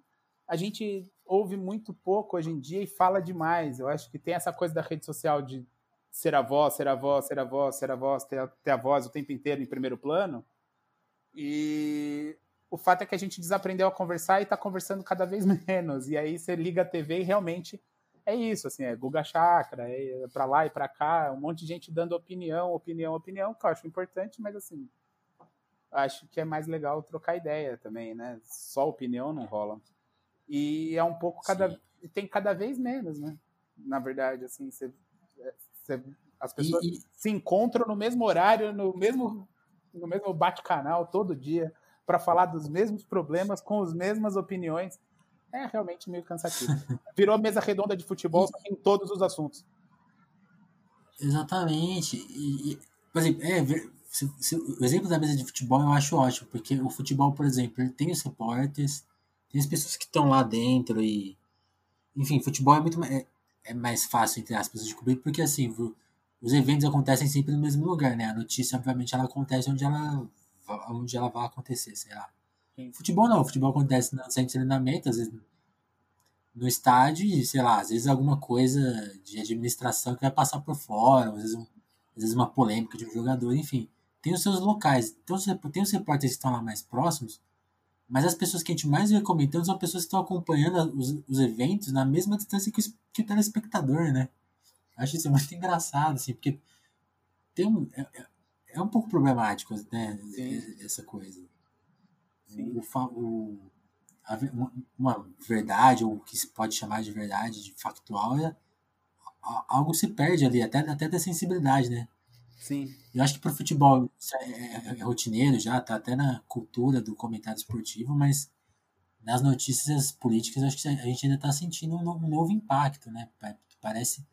a gente ouve muito pouco hoje em dia e fala demais. Eu acho que tem essa coisa da rede social de ser a voz, ser a voz, ser a voz, ser a voz, ter a, ter a voz o tempo inteiro em primeiro plano. E o fato é que a gente desaprendeu a conversar e está conversando cada vez menos. E aí você liga a TV e realmente é isso, assim, é Guga Chakra, é para lá e para cá, um monte de gente dando opinião, opinião, opinião, que eu acho importante, mas assim, acho que é mais legal trocar ideia também, né? Só opinião não rola. E é um pouco cada Sim. tem cada vez menos, né? Na verdade, assim, você, você as pessoas e, e... se encontram no mesmo horário, no mesmo no mesmo bate-canal todo dia para falar dos mesmos problemas com as mesmas opiniões. É realmente meio cansativo. Virou mesa redonda de futebol em todos os assuntos. Exatamente. E, e por exemplo, é, se, se, o exemplo da mesa de futebol eu acho ótimo, porque o futebol, por exemplo, ele tem os repórteres, tem as pessoas que estão lá dentro e. Enfim, futebol é muito mais, é, é mais fácil, entre aspas, de cobrir, porque assim, os eventos acontecem sempre no mesmo lugar, né? A notícia, obviamente, ela acontece onde ela onde ela vai acontecer, sei lá. Sim. Futebol não, futebol acontece no centro de treinamento, às vezes no estádio e, sei lá, às vezes alguma coisa de administração que vai passar por fora, às vezes, um, às vezes uma polêmica de um jogador, enfim. Tem os seus locais, então tem os repórteres que estão lá mais próximos, mas as pessoas que a gente mais vê comentando são pessoas que estão acompanhando os, os eventos na mesma distância que o, que o telespectador, né? Acho isso muito engraçado, assim, porque tem um, é, é um pouco problemático, né? Sim. Essa coisa. Sim. O, o, a, uma verdade, ou o que se pode chamar de verdade, de factual, é, algo se perde ali, até, até da sensibilidade, né? Sim. Eu acho que para o futebol é, é, é, rotineiro já, tá até na cultura do comentário esportivo, mas nas notícias políticas acho que a gente ainda está sentindo um, um, novo impacto, né? Parece.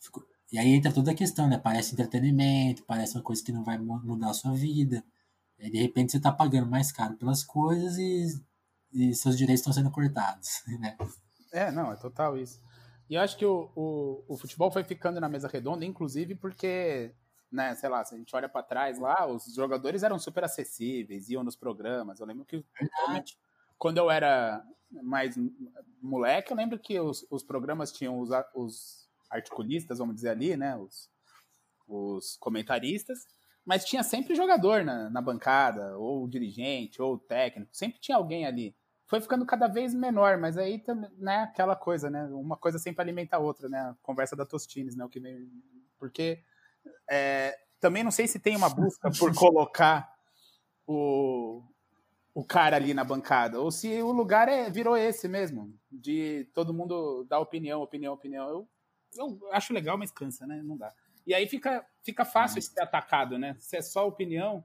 Ficou, e aí entra toda a questão, né? Parece entretenimento, parece uma coisa que não vai mudar a sua vida. E de repente você está pagando mais caro pelas coisas e, e seus direitos estão sendo cortados, né? É, não, é total isso. E eu acho que o, o, o futebol foi ficando na mesa redonda, inclusive porque, né, sei lá, se a gente olha para trás lá, os jogadores eram super acessíveis, iam nos programas. Eu lembro que Verdade. quando eu era mais moleque, eu lembro que os, os programas tinham os, os articulistas, vamos dizer ali, né, os, os comentaristas, mas tinha sempre jogador na, na bancada, ou dirigente, ou técnico, sempre tinha alguém ali. Foi ficando cada vez menor, mas aí né, aquela coisa, né? Uma coisa sempre alimenta a outra, né? A conversa da Tostines, né? O que vem, porque é, também não sei se tem uma busca por colocar o, o cara ali na bancada, ou se o lugar é, virou esse mesmo, de todo mundo dar opinião, opinião, opinião. Eu, eu acho legal, mas cansa, né? Não dá. E aí fica, fica fácil ser atacado, né? Se é só opinião,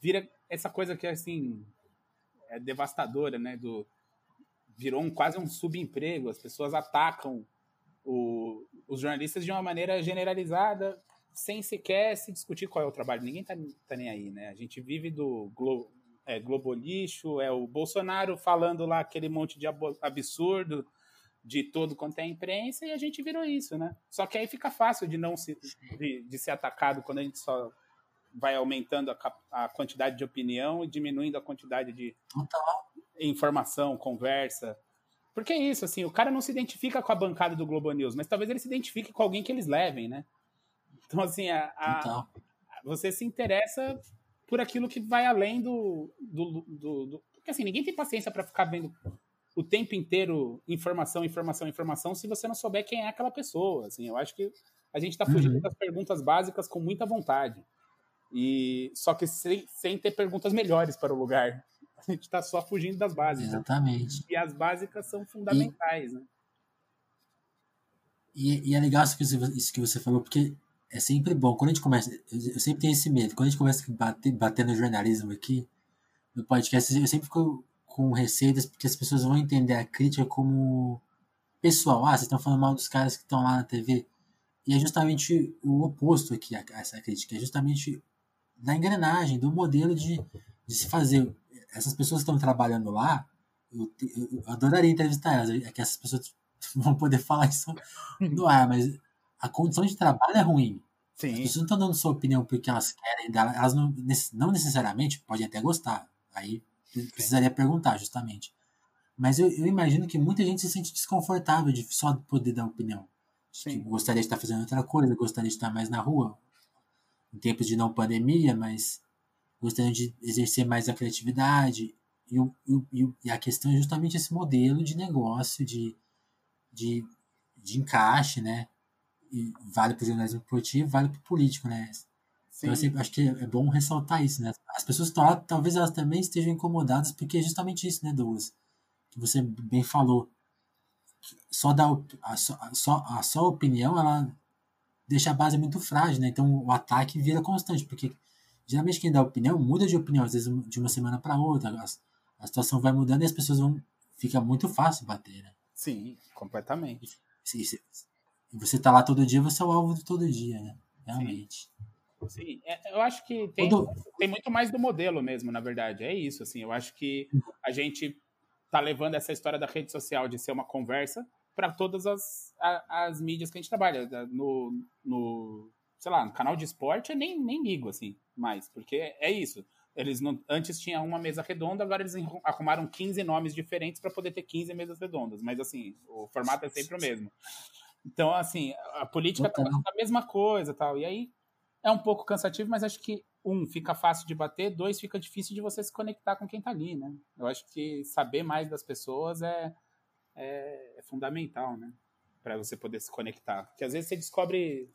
vira essa coisa que assim é devastadora, né? Do virou um, quase um subemprego. As pessoas atacam o, os jornalistas de uma maneira generalizada, sem sequer se discutir qual é o trabalho. Ninguém tá, tá nem aí, né? A gente vive do glo, é, é o Bolsonaro falando lá aquele monte de absurdo de todo quanto é imprensa e a gente virou isso, né? Só que aí fica fácil de não se, de, de ser atacado quando a gente só vai aumentando a, a, quantidade de opinião e diminuindo a quantidade de informação, conversa. Porque é isso, assim, o cara não se identifica com a bancada do Globo News, mas talvez ele se identifique com alguém que eles levem, né? Então, assim, a, a então. você se interessa por aquilo que vai além do, do, do, do porque assim, ninguém tem paciência para ficar vendo o tempo inteiro informação, informação, informação, se você não souber quem é aquela pessoa. Assim, eu acho que a gente está fugindo uhum. das perguntas básicas com muita vontade. E só que sem, sem ter perguntas melhores para o lugar. A gente está só fugindo das básicas. Exatamente. E as básicas são fundamentais, e, né? E, e, é legal isso que, você, isso que você falou, porque é sempre bom. Quando a gente começa. Eu sempre tenho esse medo. Quando a gente começa a bater, bater no jornalismo aqui, no podcast, eu sempre fico com receitas, porque as pessoas vão entender a crítica como pessoal. Ah, vocês estão falando mal dos caras que estão lá na TV. E é justamente o oposto aqui a, essa crítica. É justamente da engrenagem, do modelo de, de se fazer. Essas pessoas que estão trabalhando lá, eu, eu, adoraria entrevistar elas. É que essas pessoas vão poder falar isso no ar, mas a condição de trabalho é ruim. Sim. As pessoas não estão dando sua opinião porque elas querem, elas não, não necessariamente podem até gostar. Aí precisaria perguntar, justamente. Mas eu, eu, imagino que muita gente se sente desconfortável de só poder dar opinião. Sim. gostaria de estar fazendo outra coisa, gostaria de estar mais na rua, em tempos de não pandemia, mas gostaria de exercer mais a criatividade. E, e, e a questão é justamente esse modelo de negócio, de, de, de encaixe, né? E vale para o jornalismo esportivo, vale para o político, né? Sim. Então, eu sempre acho que é bom ressaltar isso, né? As pessoas estão talvez elas também estejam incomodadas, porque é justamente isso, né, Douglas? Que você bem falou. Só, dá, a, só, a, só, a só opinião, ela deixa a base muito frágil, né? Então o ataque vira constante, porque geralmente quem dá opinião muda de opinião, às vezes de uma semana para outra. A, a, situação vai mudando e as pessoas vão. Fica muito fácil bater, né? Sim, completamente. E, você tá lá todo dia, você é o alvo de todo dia, né? Realmente. Sim. Sim, é, eu acho que tem, tem muito mais do modelo mesmo, na verdade. É isso, assim. Eu acho que a gente tá levando essa história da rede social de ser uma conversa para todas as, as mídias que a gente trabalha. No, no, sei lá, no canal de esporte eu nem, nem ligo, assim, mais, porque é isso. Eles não, antes tinha uma mesa redonda, agora eles arrumaram 15 nomes diferentes para poder ter 15 mesas redondas. Mas, assim, o formato é sempre o mesmo. Então, assim, a política tá a mesma coisa tal. E aí, é um pouco cansativo, mas acho que, um, fica fácil de bater, dois, fica difícil de você se conectar com quem tá ali, né? Eu acho que saber mais das pessoas é, é, é fundamental, né? Para você poder se conectar. Porque às vezes você descobre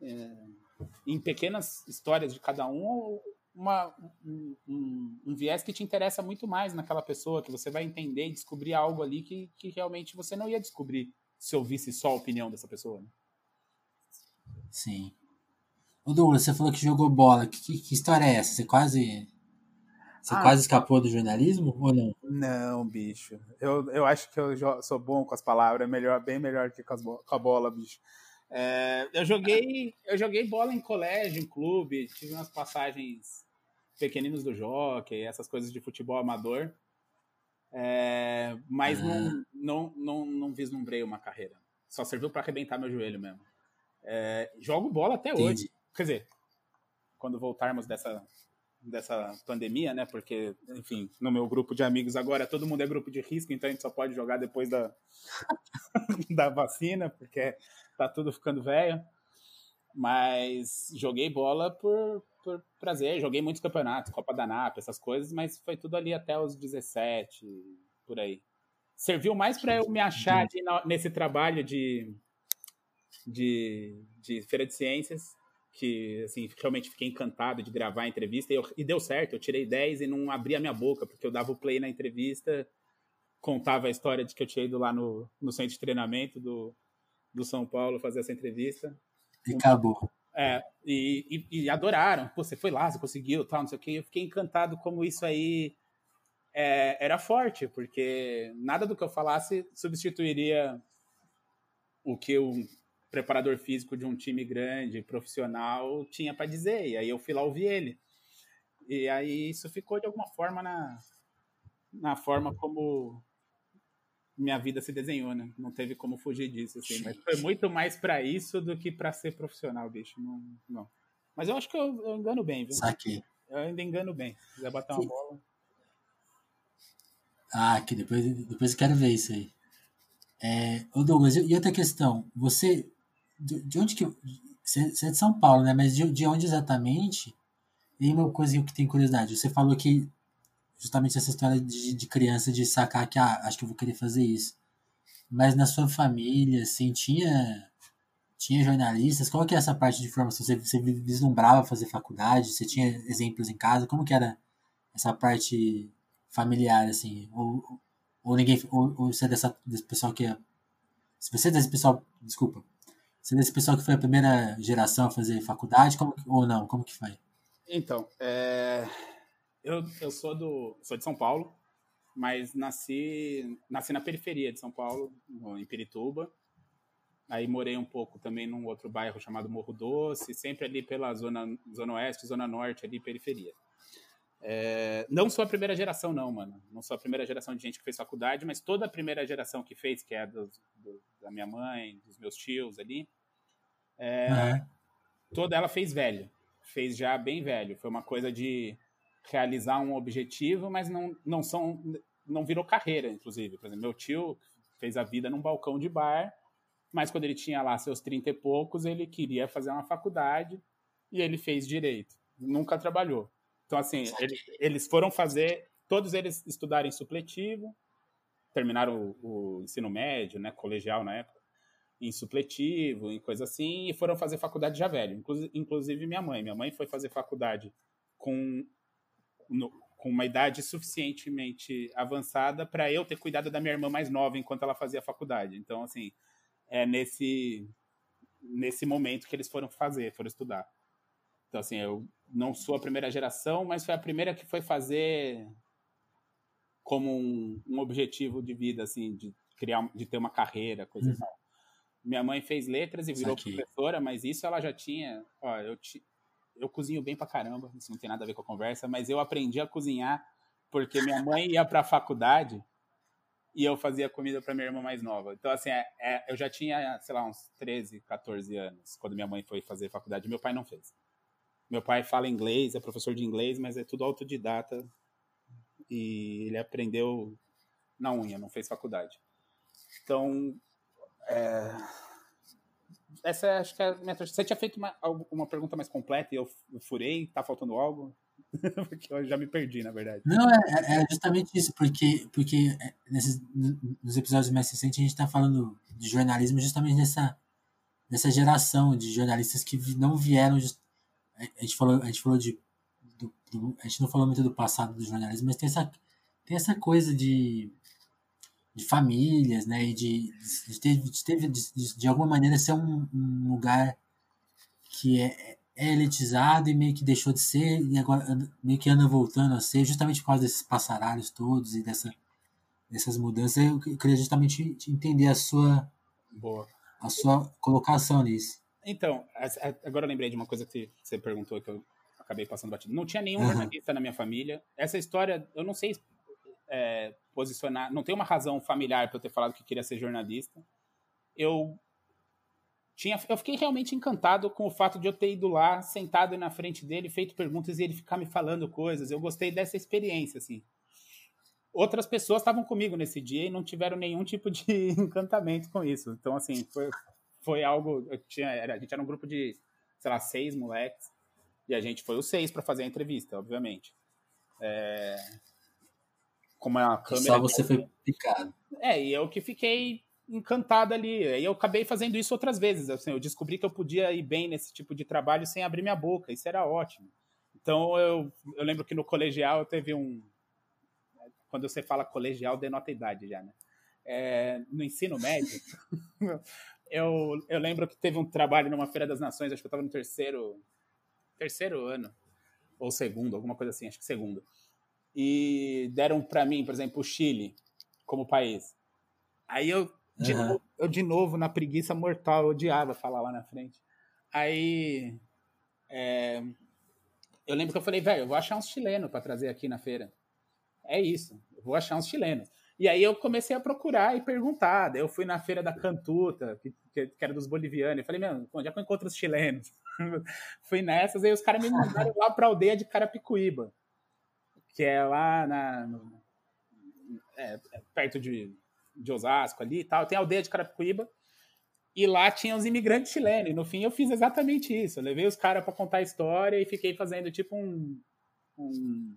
é, em pequenas histórias de cada um uma, um, um, um, viés que te interessa muito mais naquela pessoa, que você vai entender e descobrir algo ali que, que realmente você não ia descobrir se ouvisse só a opinião dessa pessoa. Né? Sim. Ô Douglas, você falou que jogou bola. Que, que história é essa? Você quase. Você ah, quase escapou do jornalismo ou não? Não, bicho. Eu, eu acho que eu sou bom com as palavras, é melhor, bem melhor que com, as, com a bola, bicho. É, eu joguei eu joguei bola em colégio, em clube, tive umas passagens pequeninos do jockey, essas coisas de futebol amador. É, mas não, não, não, não vislumbrei uma carreira. Só serviu para arrebentar meu joelho mesmo. É, jogo bola até Entendi. hoje. Quer dizer, quando voltarmos dessa, dessa pandemia, né? Porque, enfim, no meu grupo de amigos agora todo mundo é grupo de risco, então a gente só pode jogar depois da, da vacina, porque tá tudo ficando velho. Mas joguei bola por, por prazer, joguei muitos campeonatos, Copa da NAP, essas coisas, mas foi tudo ali até os 17, por aí. Serviu mais para eu me achar nesse trabalho de, de, de feira de ciências, que assim, realmente fiquei encantado de gravar a entrevista e, eu, e, deu certo. Eu tirei 10 e não abri a minha boca, porque eu dava o play na entrevista, contava a história de que eu tinha ido lá no, no centro de treinamento do, do São Paulo fazer essa entrevista. E acabou. É, e, e, e, adoraram. Pô, você foi lá, você conseguiu, tal, não sei o quê. Eu fiquei encantado como isso aí é, era forte, porque nada do que eu falasse substituiria o que o preparador físico de um time grande, profissional, tinha para dizer. E aí eu fui lá ouvir ele. E aí isso ficou de alguma forma na, na forma como minha vida se desenhou, né? Não teve como fugir disso, assim. Mas foi muito mais para isso do que para ser profissional, bicho. Não, não. Mas eu acho que eu, eu engano bem, viu? Saquei. Eu ainda engano bem. Se quiser bater uma bola. Ah, que depois, depois eu quero ver isso aí. É, ô Douglas, e outra questão, você, de, de onde que, você, é de São Paulo, né, mas de, de onde exatamente, e uma coisa que tem curiosidade, você falou que justamente essa história de, de criança, de sacar que, ah, acho que eu vou querer fazer isso, mas na sua família, assim, tinha, tinha jornalistas, qual que é essa parte de formação, você, você vislumbrava fazer faculdade, você tinha exemplos em casa, como que era essa parte familiar, assim? Ou, ou ninguém. Ou, ou você é dessa, desse pessoal que é. Se você é desse pessoal. Desculpa. Você é desse pessoal que foi a primeira geração a fazer faculdade, como, ou não? Como que foi? Então, é, eu, eu sou do. sou de São Paulo, mas nasci, nasci na periferia de São Paulo, em Pirituba. Aí morei um pouco também num outro bairro chamado Morro Doce, sempre ali pela zona, zona oeste, zona norte, ali periferia. É, não sou a primeira geração, não, mano. Não sou a primeira geração de gente que fez faculdade, mas toda a primeira geração que fez, que é do, do, da minha mãe, dos meus tios ali, é, uhum. toda ela fez velho. Fez já bem velho. Foi uma coisa de realizar um objetivo, mas não, não são não virou carreira, inclusive. Por exemplo, meu tio fez a vida num balcão de bar, mas quando ele tinha lá seus 30 e poucos, ele queria fazer uma faculdade e ele fez direito. Nunca trabalhou. Então, assim, ele, eles foram fazer, todos eles estudarem supletivo, terminaram o, o, ensino médio, né, colegial na época, em supletivo, em coisa assim, e foram fazer faculdade já velho. Inclusive minha mãe. Minha mãe foi fazer faculdade com, no, com uma idade suficientemente avançada para eu ter cuidado da minha irmã mais nova enquanto ela fazia faculdade. Então, assim, é nesse, nesse momento que eles foram fazer, foram estudar. Então, assim, eu não sou a primeira geração, mas foi a primeira que foi fazer como um, um objetivo de vida, assim, de criar, de ter uma carreira, coisa uhum. assim. Minha mãe fez letras e virou professora, mas isso ela já tinha. Ó, eu, ti, eu cozinho bem pra caramba, isso não tem nada a ver com a conversa, mas eu aprendi a cozinhar porque minha mãe ia pra faculdade e eu fazia comida para minha irmã mais nova. Então, assim, é, é, eu já tinha, sei lá, uns 13, 14 anos quando minha mãe foi fazer faculdade. Meu pai não fez. Meu pai fala inglês, é professor de inglês, mas é tudo autodidata. E ele aprendeu na unha, não fez faculdade. Então, é... essa é, acho que é a minha Você tinha feito uma, uma pergunta mais completa e eu furei? Tá faltando algo? porque eu já me perdi, na verdade. Não, é, é, é justamente isso, porque, porque é, nesses, nos episódios mais recentes a gente está falando de jornalismo justamente nessa, nessa geração de jornalistas que não vieram just, a gente falou, a gente falou de. Do, do, a gente não falou muito do passado do jornalismo, mas tem essa, tem essa coisa de, de famílias, né? E de, de, ter, de, ter, de, de alguma maneira ser um, um lugar que é, é elitizado e meio que deixou de ser, e agora meio que anda voltando a ser, justamente por causa desses passaralhos todos e dessa, dessas mudanças. Eu queria justamente entender a sua, Boa. a sua colocação nisso. Então, agora eu lembrei de uma coisa que você perguntou que eu acabei passando batido. Não tinha nenhum uhum. jornalista na minha família. Essa história, eu não sei é, posicionar, não tem uma razão familiar para eu ter falado que queria ser jornalista. Eu tinha, eu fiquei realmente encantado com o fato de eu ter ido lá, sentado na frente dele, feito perguntas e ele ficar me falando coisas. Eu gostei dessa experiência, assim. Outras pessoas estavam comigo nesse dia e não tiveram nenhum tipo de encantamento com isso. Então, assim, foi, foi algo. Eu tinha, era, a gente era um grupo de sei lá, seis moleques. E a gente foi os seis para fazer a entrevista, obviamente. É... Como a câmera. Só você foi picado. É, e eu que fiquei encantado ali. E eu acabei fazendo isso outras vezes. Assim, eu descobri que eu podia ir bem nesse tipo de trabalho sem abrir minha boca. Isso era ótimo. Então eu, eu lembro que no colegial teve um. Quando você fala colegial, denota idade já, né? É, no ensino médio, eu, eu lembro que teve um trabalho numa Feira das Nações, acho que eu estava no terceiro, terceiro ano, ou segundo, alguma coisa assim, acho que segundo. E deram para mim, por exemplo, o Chile como país. Aí eu de, uhum. novo, eu, de novo, na preguiça mortal, eu odiava falar lá na frente. Aí, é, eu lembro que eu falei, velho, eu vou achar uns chilenos para trazer aqui na feira. É isso, eu vou achar uns chilenos. E aí eu comecei a procurar e perguntar. Daí eu fui na feira da Cantuta, que, que, era dos bolivianos. e falei, meu, onde é que eu encontro os chilenos? fui nessas, aí os caras me mandaram lá para a aldeia de Carapicuíba, que é lá na, no, é, é perto de, de Osasco ali e tal. Tem a aldeia de Carapicuíba. E lá tinha os imigrantes chilenos. E no fim eu fiz exatamente isso. Eu levei os caras para contar a história e fiquei fazendo tipo um, um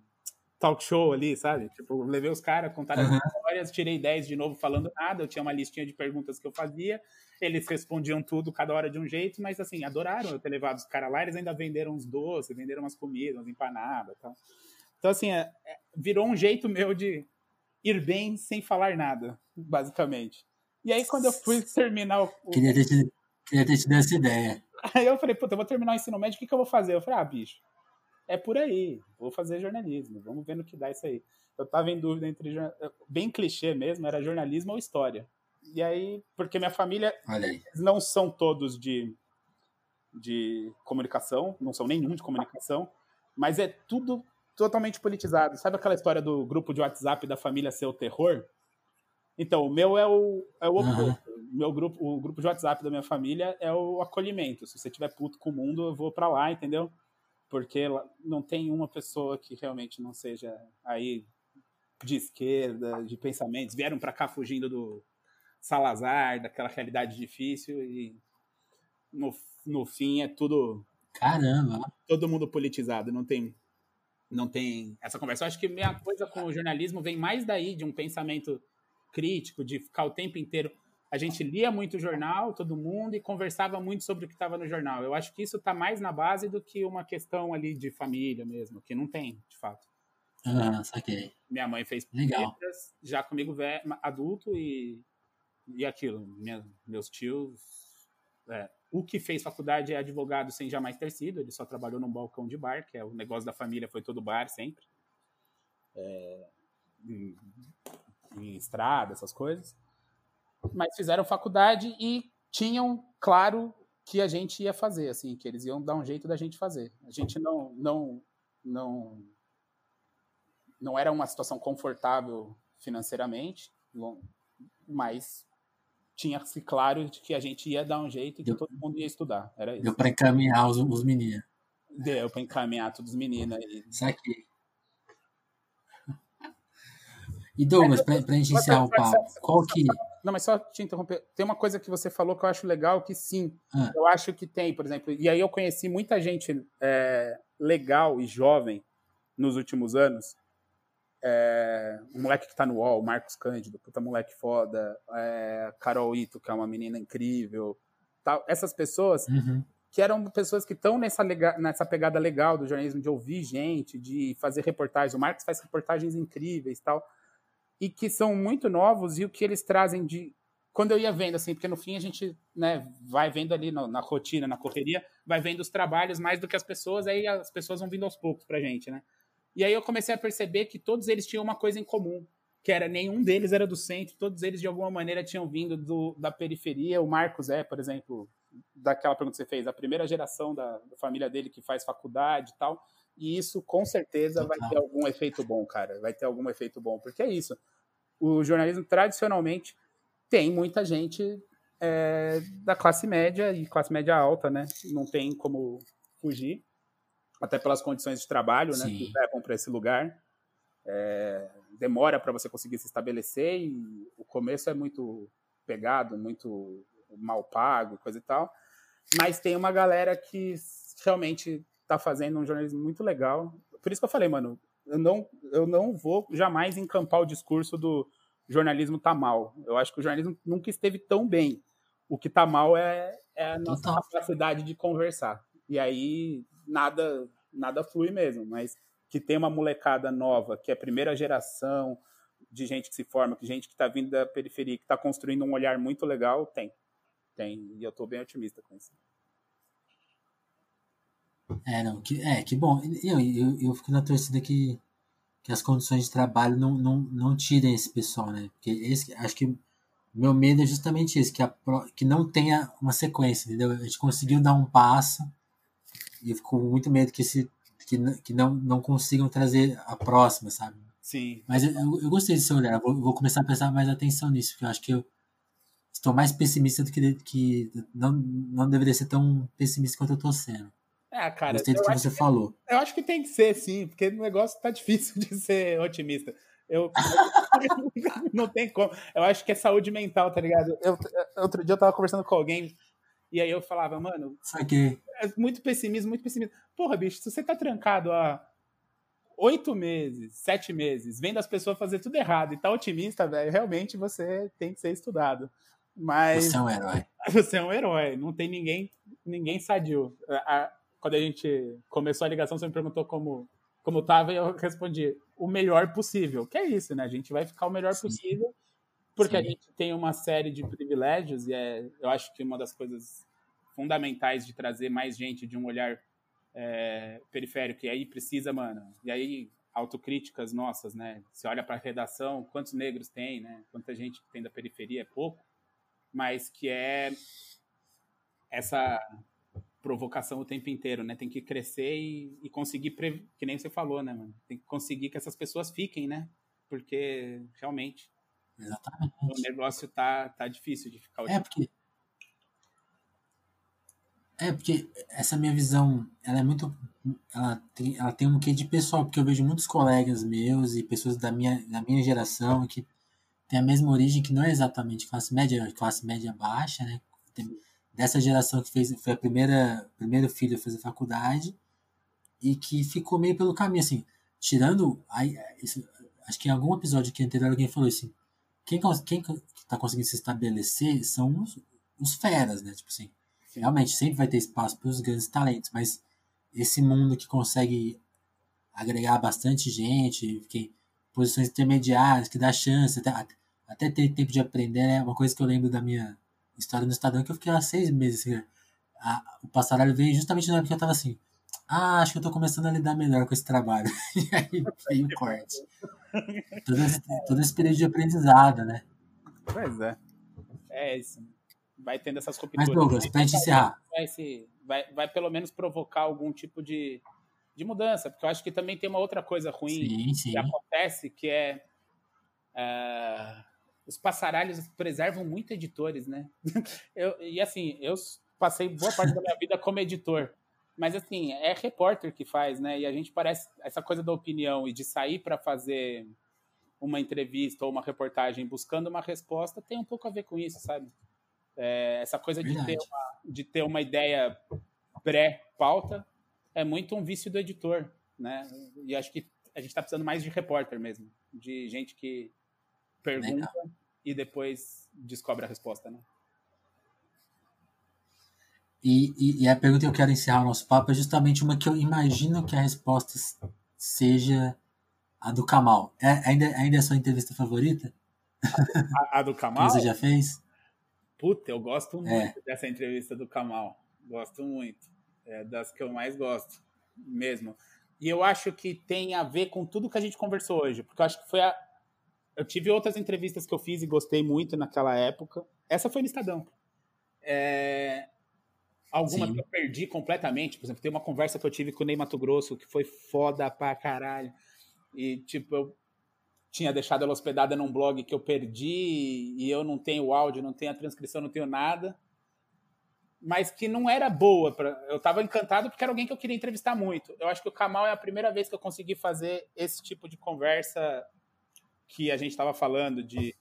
talk show ali, sabe? Tipo, levei os caras, contaram uhum. as histórias, tirei 10 de novo falando nada, eu tinha uma listinha de perguntas que eu fazia, eles respondiam tudo, cada hora de um jeito, mas assim, adoraram eu ter levado os caras lá, eles ainda venderam uns doces, venderam umas comidas, umas empanadas e tal. Então, assim, é, é, virou um jeito meu de ir bem sem falar nada, basicamente. E aí, quando eu fui terminar o. Queria ter te, queria ter te dado essa ideia. Aí eu falei, puta, eu vou terminar o ensino médio, o que, que eu vou fazer? Eu falei, ah, bicho, é por aí. Vou fazer jornalismo. Vamos ver no que dá isso aí. Eu tava em dúvida entre bem clichê mesmo, era jornalismo ou história. E aí, porque minha família não são todos de de comunicação, não são nenhum de comunicação, mas é tudo totalmente politizado. Sabe aquela história do grupo de WhatsApp da família ser o terror? Então, o meu é o, é o Uhum. Meu grupo, o grupo de WhatsApp da minha família é o acolhimento. Se você tiver puto com o mundo, eu vou para lá, entendeu? Porque não tem uma pessoa que realmente não seja aí de esquerda, de pensamentos, vieram para cá fugindo do Salazar, daquela realidade difícil e no, no fim é tudo caramba, todo mundo politizado, não tem não tem essa conversa. Eu acho que minha coisa com o jornalismo vem mais daí de um pensamento crítico, de ficar o tempo inteiro a gente lia muito jornal, todo mundo, e conversava muito sobre o que estava no jornal. Eu acho que isso está mais na base do que uma questão ali de família mesmo, que não tem, de fato. Ah, saquei. Minha mãe fez Legal. já comigo adulto e, e aquilo. Minha, meus tios. É, o que fez faculdade é advogado sem jamais ter sido, ele só trabalhou num balcão de bar, que é o negócio da família, foi todo bar sempre. É, em, em estrada, essas coisas mas fizeram faculdade e tinham claro que a gente ia fazer, assim, que eles iam dar um jeito da gente fazer. A gente não não não não era uma situação confortável financeiramente, mas tinha-se claro de que a gente ia dar um jeito e que deu, todo mundo ia estudar. Era isso. Deu para encaminhar os, os meninos. Deu para encaminhar todos os meninos. E... Saquei. E Douglas, para a gente encerrar o papo, qual que... Não, mas só te interromper. Tem uma coisa que você falou que eu acho legal, que sim, ah. eu acho que tem, por exemplo, e aí eu conheci muita gente é, legal e jovem nos últimos anos. É, um moleque que tá no UOL, Marcos Cândido, puta moleque foda, é, Carol Ito, que é uma menina incrível, tal. Essas pessoas uhum. que eram pessoas que estão nessa, nessa pegada legal do jornalismo, de ouvir gente, de fazer reportagens. O Marcos faz reportagens incríveis tal e que são muito novos e o que eles trazem de quando eu ia vendo assim, porque no fim a gente, né, vai vendo ali na, na rotina, na correria, vai vendo os trabalhos mais do que as pessoas, aí as pessoas vão vindo aos poucos pra gente, né? E aí eu comecei a perceber que todos eles tinham uma coisa em comum, que era nenhum deles era do centro, todos eles de alguma maneira tinham vindo do, da periferia. O Marcos é, por exemplo, daquela pergunta que você fez, a primeira geração da, da família dele que faz faculdade e tal. E isso com certeza vai ter algum efeito bom, cara. Vai ter algum efeito bom, porque é isso. O jornalismo tradicionalmente tem muita gente é, da classe média e classe média alta, né? Não tem como fugir, até pelas condições de trabalho, né? Que levam para esse lugar. É, demora para você conseguir se estabelecer e o começo é muito pegado, muito mal pago, coisa e tal. Mas tem uma galera que realmente está fazendo um jornalismo muito legal. Por isso que eu falei, mano, eu não, eu não vou jamais encampar o discurso do jornalismo tá mal. Eu acho que o jornalismo nunca esteve tão bem. O que tá mal é, é a nossa Total. capacidade de conversar. E aí nada nada flui mesmo, mas que tem uma molecada nova, que é a primeira geração de gente que se forma, que gente que está vindo da periferia, que está construindo um olhar muito legal, tem. Tem. E eu estou bem otimista com isso. É, não, que, é, que bom. Eu, eu, eu fico na torcida que, que as condições de trabalho não, não, não tirem esse pessoal, né? Porque esse, acho que meu medo é justamente esse, que, a, que não tenha uma sequência, entendeu? A gente conseguiu dar um passo e eu fico com muito medo que, esse, que, que não, não consigam trazer a próxima, sabe? Sim. Mas eu, eu gostei desse olhar, eu vou, vou começar a prestar mais atenção nisso, porque eu acho que eu estou mais pessimista do que, que não, não deveria ser tão pessimista quanto eu estou sendo. É, cara. Gostei do que você que, falou. Eu acho que tem que ser, sim, porque o negócio tá difícil de ser otimista. Eu, não tem como. Eu acho que é saúde mental, tá ligado? Eu, outro dia eu tava conversando com alguém e aí eu falava, mano. Saquei. É muito pessimismo, muito pessimismo. Porra, bicho, se você tá trancado há oito meses, sete meses, vendo as pessoas fazer tudo errado e tá otimista, velho, realmente você tem que ser estudado. Mas. Você é um herói. Você é um herói. Não tem ninguém, ninguém sadio. A, quando a gente começou a ligação, você me perguntou como como estava e eu respondi o melhor possível. Que é isso, né? A gente vai ficar o melhor Sim. possível porque Sim. a gente tem uma série de privilégios e é, eu acho que uma das coisas fundamentais de trazer mais gente de um olhar é, periférico e aí precisa, mano. E aí autocríticas nossas, né? Você olha para a redação, quantos negros tem, né? Quanta gente tem da periferia é pouco, mas que é essa provocação o tempo inteiro, né? Tem que crescer e, e conseguir, pre... que nem você falou, né, mano? Tem que conseguir que essas pessoas fiquem, né? Porque realmente Exatamente. o negócio tá, tá difícil de ficar. É porque é porque essa minha visão, ela é muito, ela tem, ela tem um quê de pessoal, porque eu vejo muitos colegas meus e pessoas da minha, da minha geração que tem a mesma origem, que não é exatamente classe média, classe média baixa, né? Tem, dessa geração que fez foi a primeira primeiro filho a fazer faculdade e que ficou meio pelo caminho assim tirando aí isso, acho que em algum episódio que anterior alguém falou assim quem quem está conseguindo se estabelecer são os, os feras né tipo assim realmente sempre vai ter espaço para os grandes talentos mas esse mundo que consegue agregar bastante gente que posições intermediárias que dá chance até, até ter tempo de aprender é né? uma coisa que eu lembro da minha história no Estadão que eu fiquei lá seis meses. Assim, a, o passaralho veio justamente na época que eu tava assim. Ah, acho que eu tô começando a lidar melhor com esse trabalho. e aí veio o corte. Todo esse, todo esse período de aprendizado, né? Pois é. É isso. Vai tendo essas rupturas. Mas, Douglas, pra gente encerrar. Vai, se, vai, vai pelo menos provocar algum tipo de, de mudança, porque eu acho que também tem uma outra coisa ruim sim, sim. que acontece, que é. Uh, os passaralhos preservam muito editores, né? Eu, e assim, eu passei boa parte da minha vida como editor. Mas assim, é repórter que faz, né? E a gente parece essa coisa da opinião e de sair para fazer uma entrevista ou uma reportagem buscando uma resposta tem um pouco a ver com isso, sabe? É, essa coisa de ter, uma, de ter uma ideia pré-pauta é muito um vício do editor, né? E acho que a gente está precisando mais de repórter mesmo, de gente que pergunta Legal. e depois descobre a resposta, né? E, e, e, a pergunta que eu quero encerrar o nosso papo é justamente uma que eu imagino que a resposta seja a do Kamal. É, ainda, ainda é a sua entrevista favorita? A, a do Kamal? você já fez? Puta, eu gosto muito é. dessa entrevista do Kamal. Gosto muito. É das que eu mais gosto, mesmo. E eu acho que tem a ver com tudo que a gente conversou hoje, porque eu acho que foi a, eu tive outras entrevistas que eu fiz e gostei muito naquela época. Essa foi no Estadão. É... Algumas Sim. que eu perdi completamente. Por exemplo, tem uma conversa que eu tive com o Ney Mato Grosso que foi foda pra caralho. E, tipo, eu tinha deixado ela hospedada num blog que eu perdi e eu não tenho áudio, não tenho a transcrição, não tenho nada. Mas que não era boa. Pra... Eu tava encantado porque era alguém que eu queria entrevistar muito. Eu acho que o Kamal é a primeira vez que eu consegui fazer esse tipo de conversa que a gente estava falando de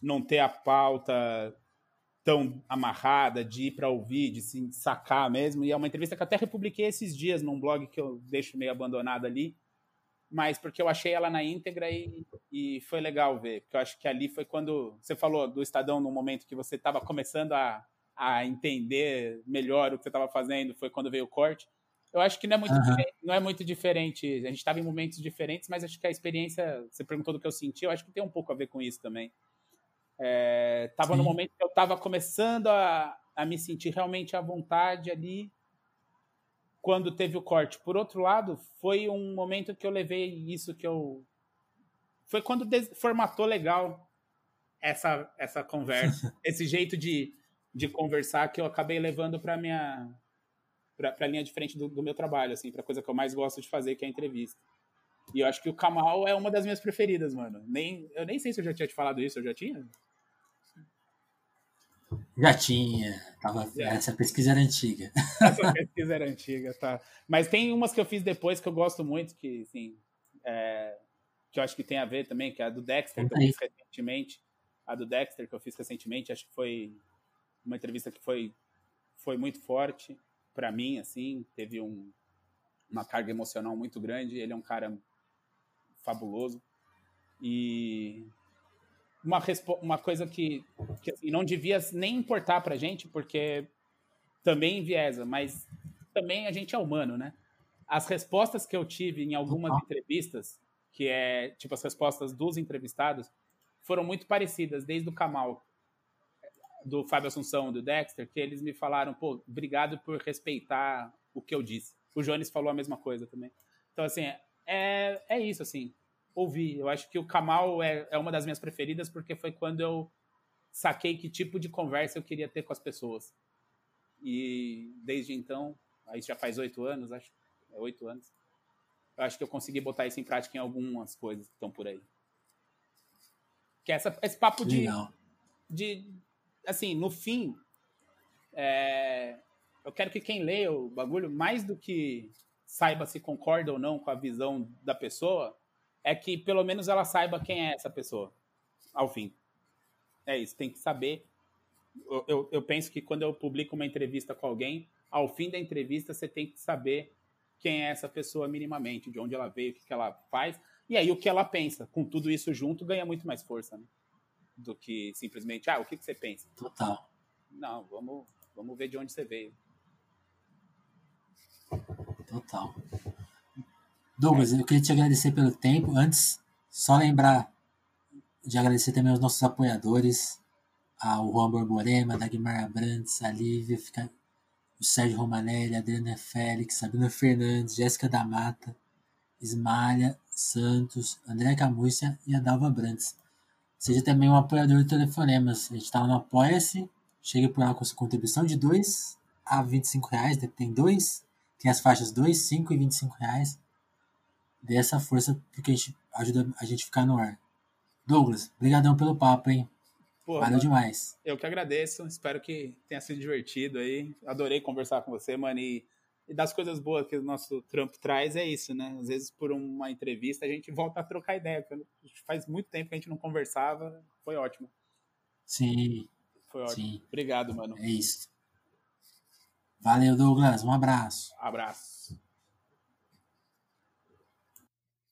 não ter a pauta tão amarrada, de ir para ouvir, de se sacar mesmo. E é uma entrevista que até republiquei esses dias num blog que eu deixo meio abandonado ali, mas porque eu achei ela na íntegra e, e foi legal ver. Porque eu acho que ali foi quando você falou do Estadão no momento que você estava começando a, a entender melhor o que você estava fazendo, foi quando veio o corte. Eu acho que não é muito, uhum. não é muito diferente. A gente estava em momentos diferentes, mas acho que a experiência, você perguntou do que eu senti, eu acho que tem um pouco a ver com isso também. Estava é, no momento que eu estava começando a, a me sentir realmente à vontade ali quando teve o corte. Por outro lado, foi um momento que eu levei isso que eu. Foi quando formatou legal essa, essa conversa, esse jeito de, de conversar que eu acabei levando para minha para a linha de frente do, do meu trabalho, assim, para coisa que eu mais gosto de fazer, que é a entrevista. E eu acho que o Kamal é uma das minhas preferidas, mano. Nem, eu nem sei se eu já tinha te falado isso, eu já tinha? Já tinha. Tava, é. Essa pesquisa era antiga. Essa pesquisa era antiga, tá. Mas tem umas que eu fiz depois que eu gosto muito, que, assim, é, que eu acho que tem a ver também, que é a do Dexter, que eu fiz recentemente. A do Dexter, que eu fiz recentemente, acho que foi uma entrevista que foi, foi muito forte para mim, assim, teve um, uma carga emocional muito grande. Ele é um cara fabuloso. E uma, uma coisa que, que assim, não devia nem importar para gente, porque também enviesa, mas também a gente é humano, né? As respostas que eu tive em algumas uhum. entrevistas, que é tipo as respostas dos entrevistados, foram muito parecidas, desde o Kamal, do Fábio Assunção, do Dexter, que eles me falaram, pô, obrigado por respeitar o que eu disse. O Jones falou a mesma coisa também. Então, assim, é, é isso, assim, ouvir. Eu acho que o Kamal é, é uma das minhas preferidas, porque foi quando eu saquei que tipo de conversa eu queria ter com as pessoas. E desde então, aí já faz oito anos, acho, é oito anos, eu acho que eu consegui botar isso em prática em algumas coisas que estão por aí. Que é essa, esse papo de, de, assim, no fim, é, eu quero que quem lê o bagulho, mais do que saiba se concorda ou não com a visão da pessoa, é que pelo menos ela saiba quem é essa pessoa, ao fim. É isso, tem que saber. Eu, eu, eu penso que quando eu publico uma entrevista com alguém, ao fim da entrevista você tem que saber quem é essa pessoa minimamente, de onde ela veio, o que, que ela faz, e aí o que ela pensa. Com tudo isso junto, ganha muito mais força. Né? Do que simplesmente, ah, o que, que você pensa? Total. Não, vamos, vamos ver de onde você veio. Total. Douglas, eu queria te agradecer pelo tempo. Antes, só lembrar de agradecer também aos nossos apoiadores, ao Juan Borborema, Dagmar Abrantes, a Lívia, o Sérgio Romanelli, a Adriana Félix, Sabrina Fernandes, Jéssica da Mata, Ismalha Santos, André Camúcia e a Dalva Brandes. Seja também um apoiador de Telefonemas. A gente está no Apoia-se. Chegue por lá com sua contribuição de 2 a 25 reais. Tem dois. Tem as faixas 2, 5 e 25 reais. Dê essa força porque a gente ajuda a gente a ficar no ar. Douglas, brigadão pelo papo, hein? Porra, Valeu demais. Eu que agradeço. Espero que tenha sido divertido aí. Adorei conversar com você, mano. E e das coisas boas que o nosso trampo traz é isso, né? Às vezes, por uma entrevista, a gente volta a trocar ideia. Faz muito tempo que a gente não conversava. Foi ótimo. Sim. Foi ótimo. Sim. Obrigado, mano. É isso. Valeu, Douglas. Um abraço. Abraço.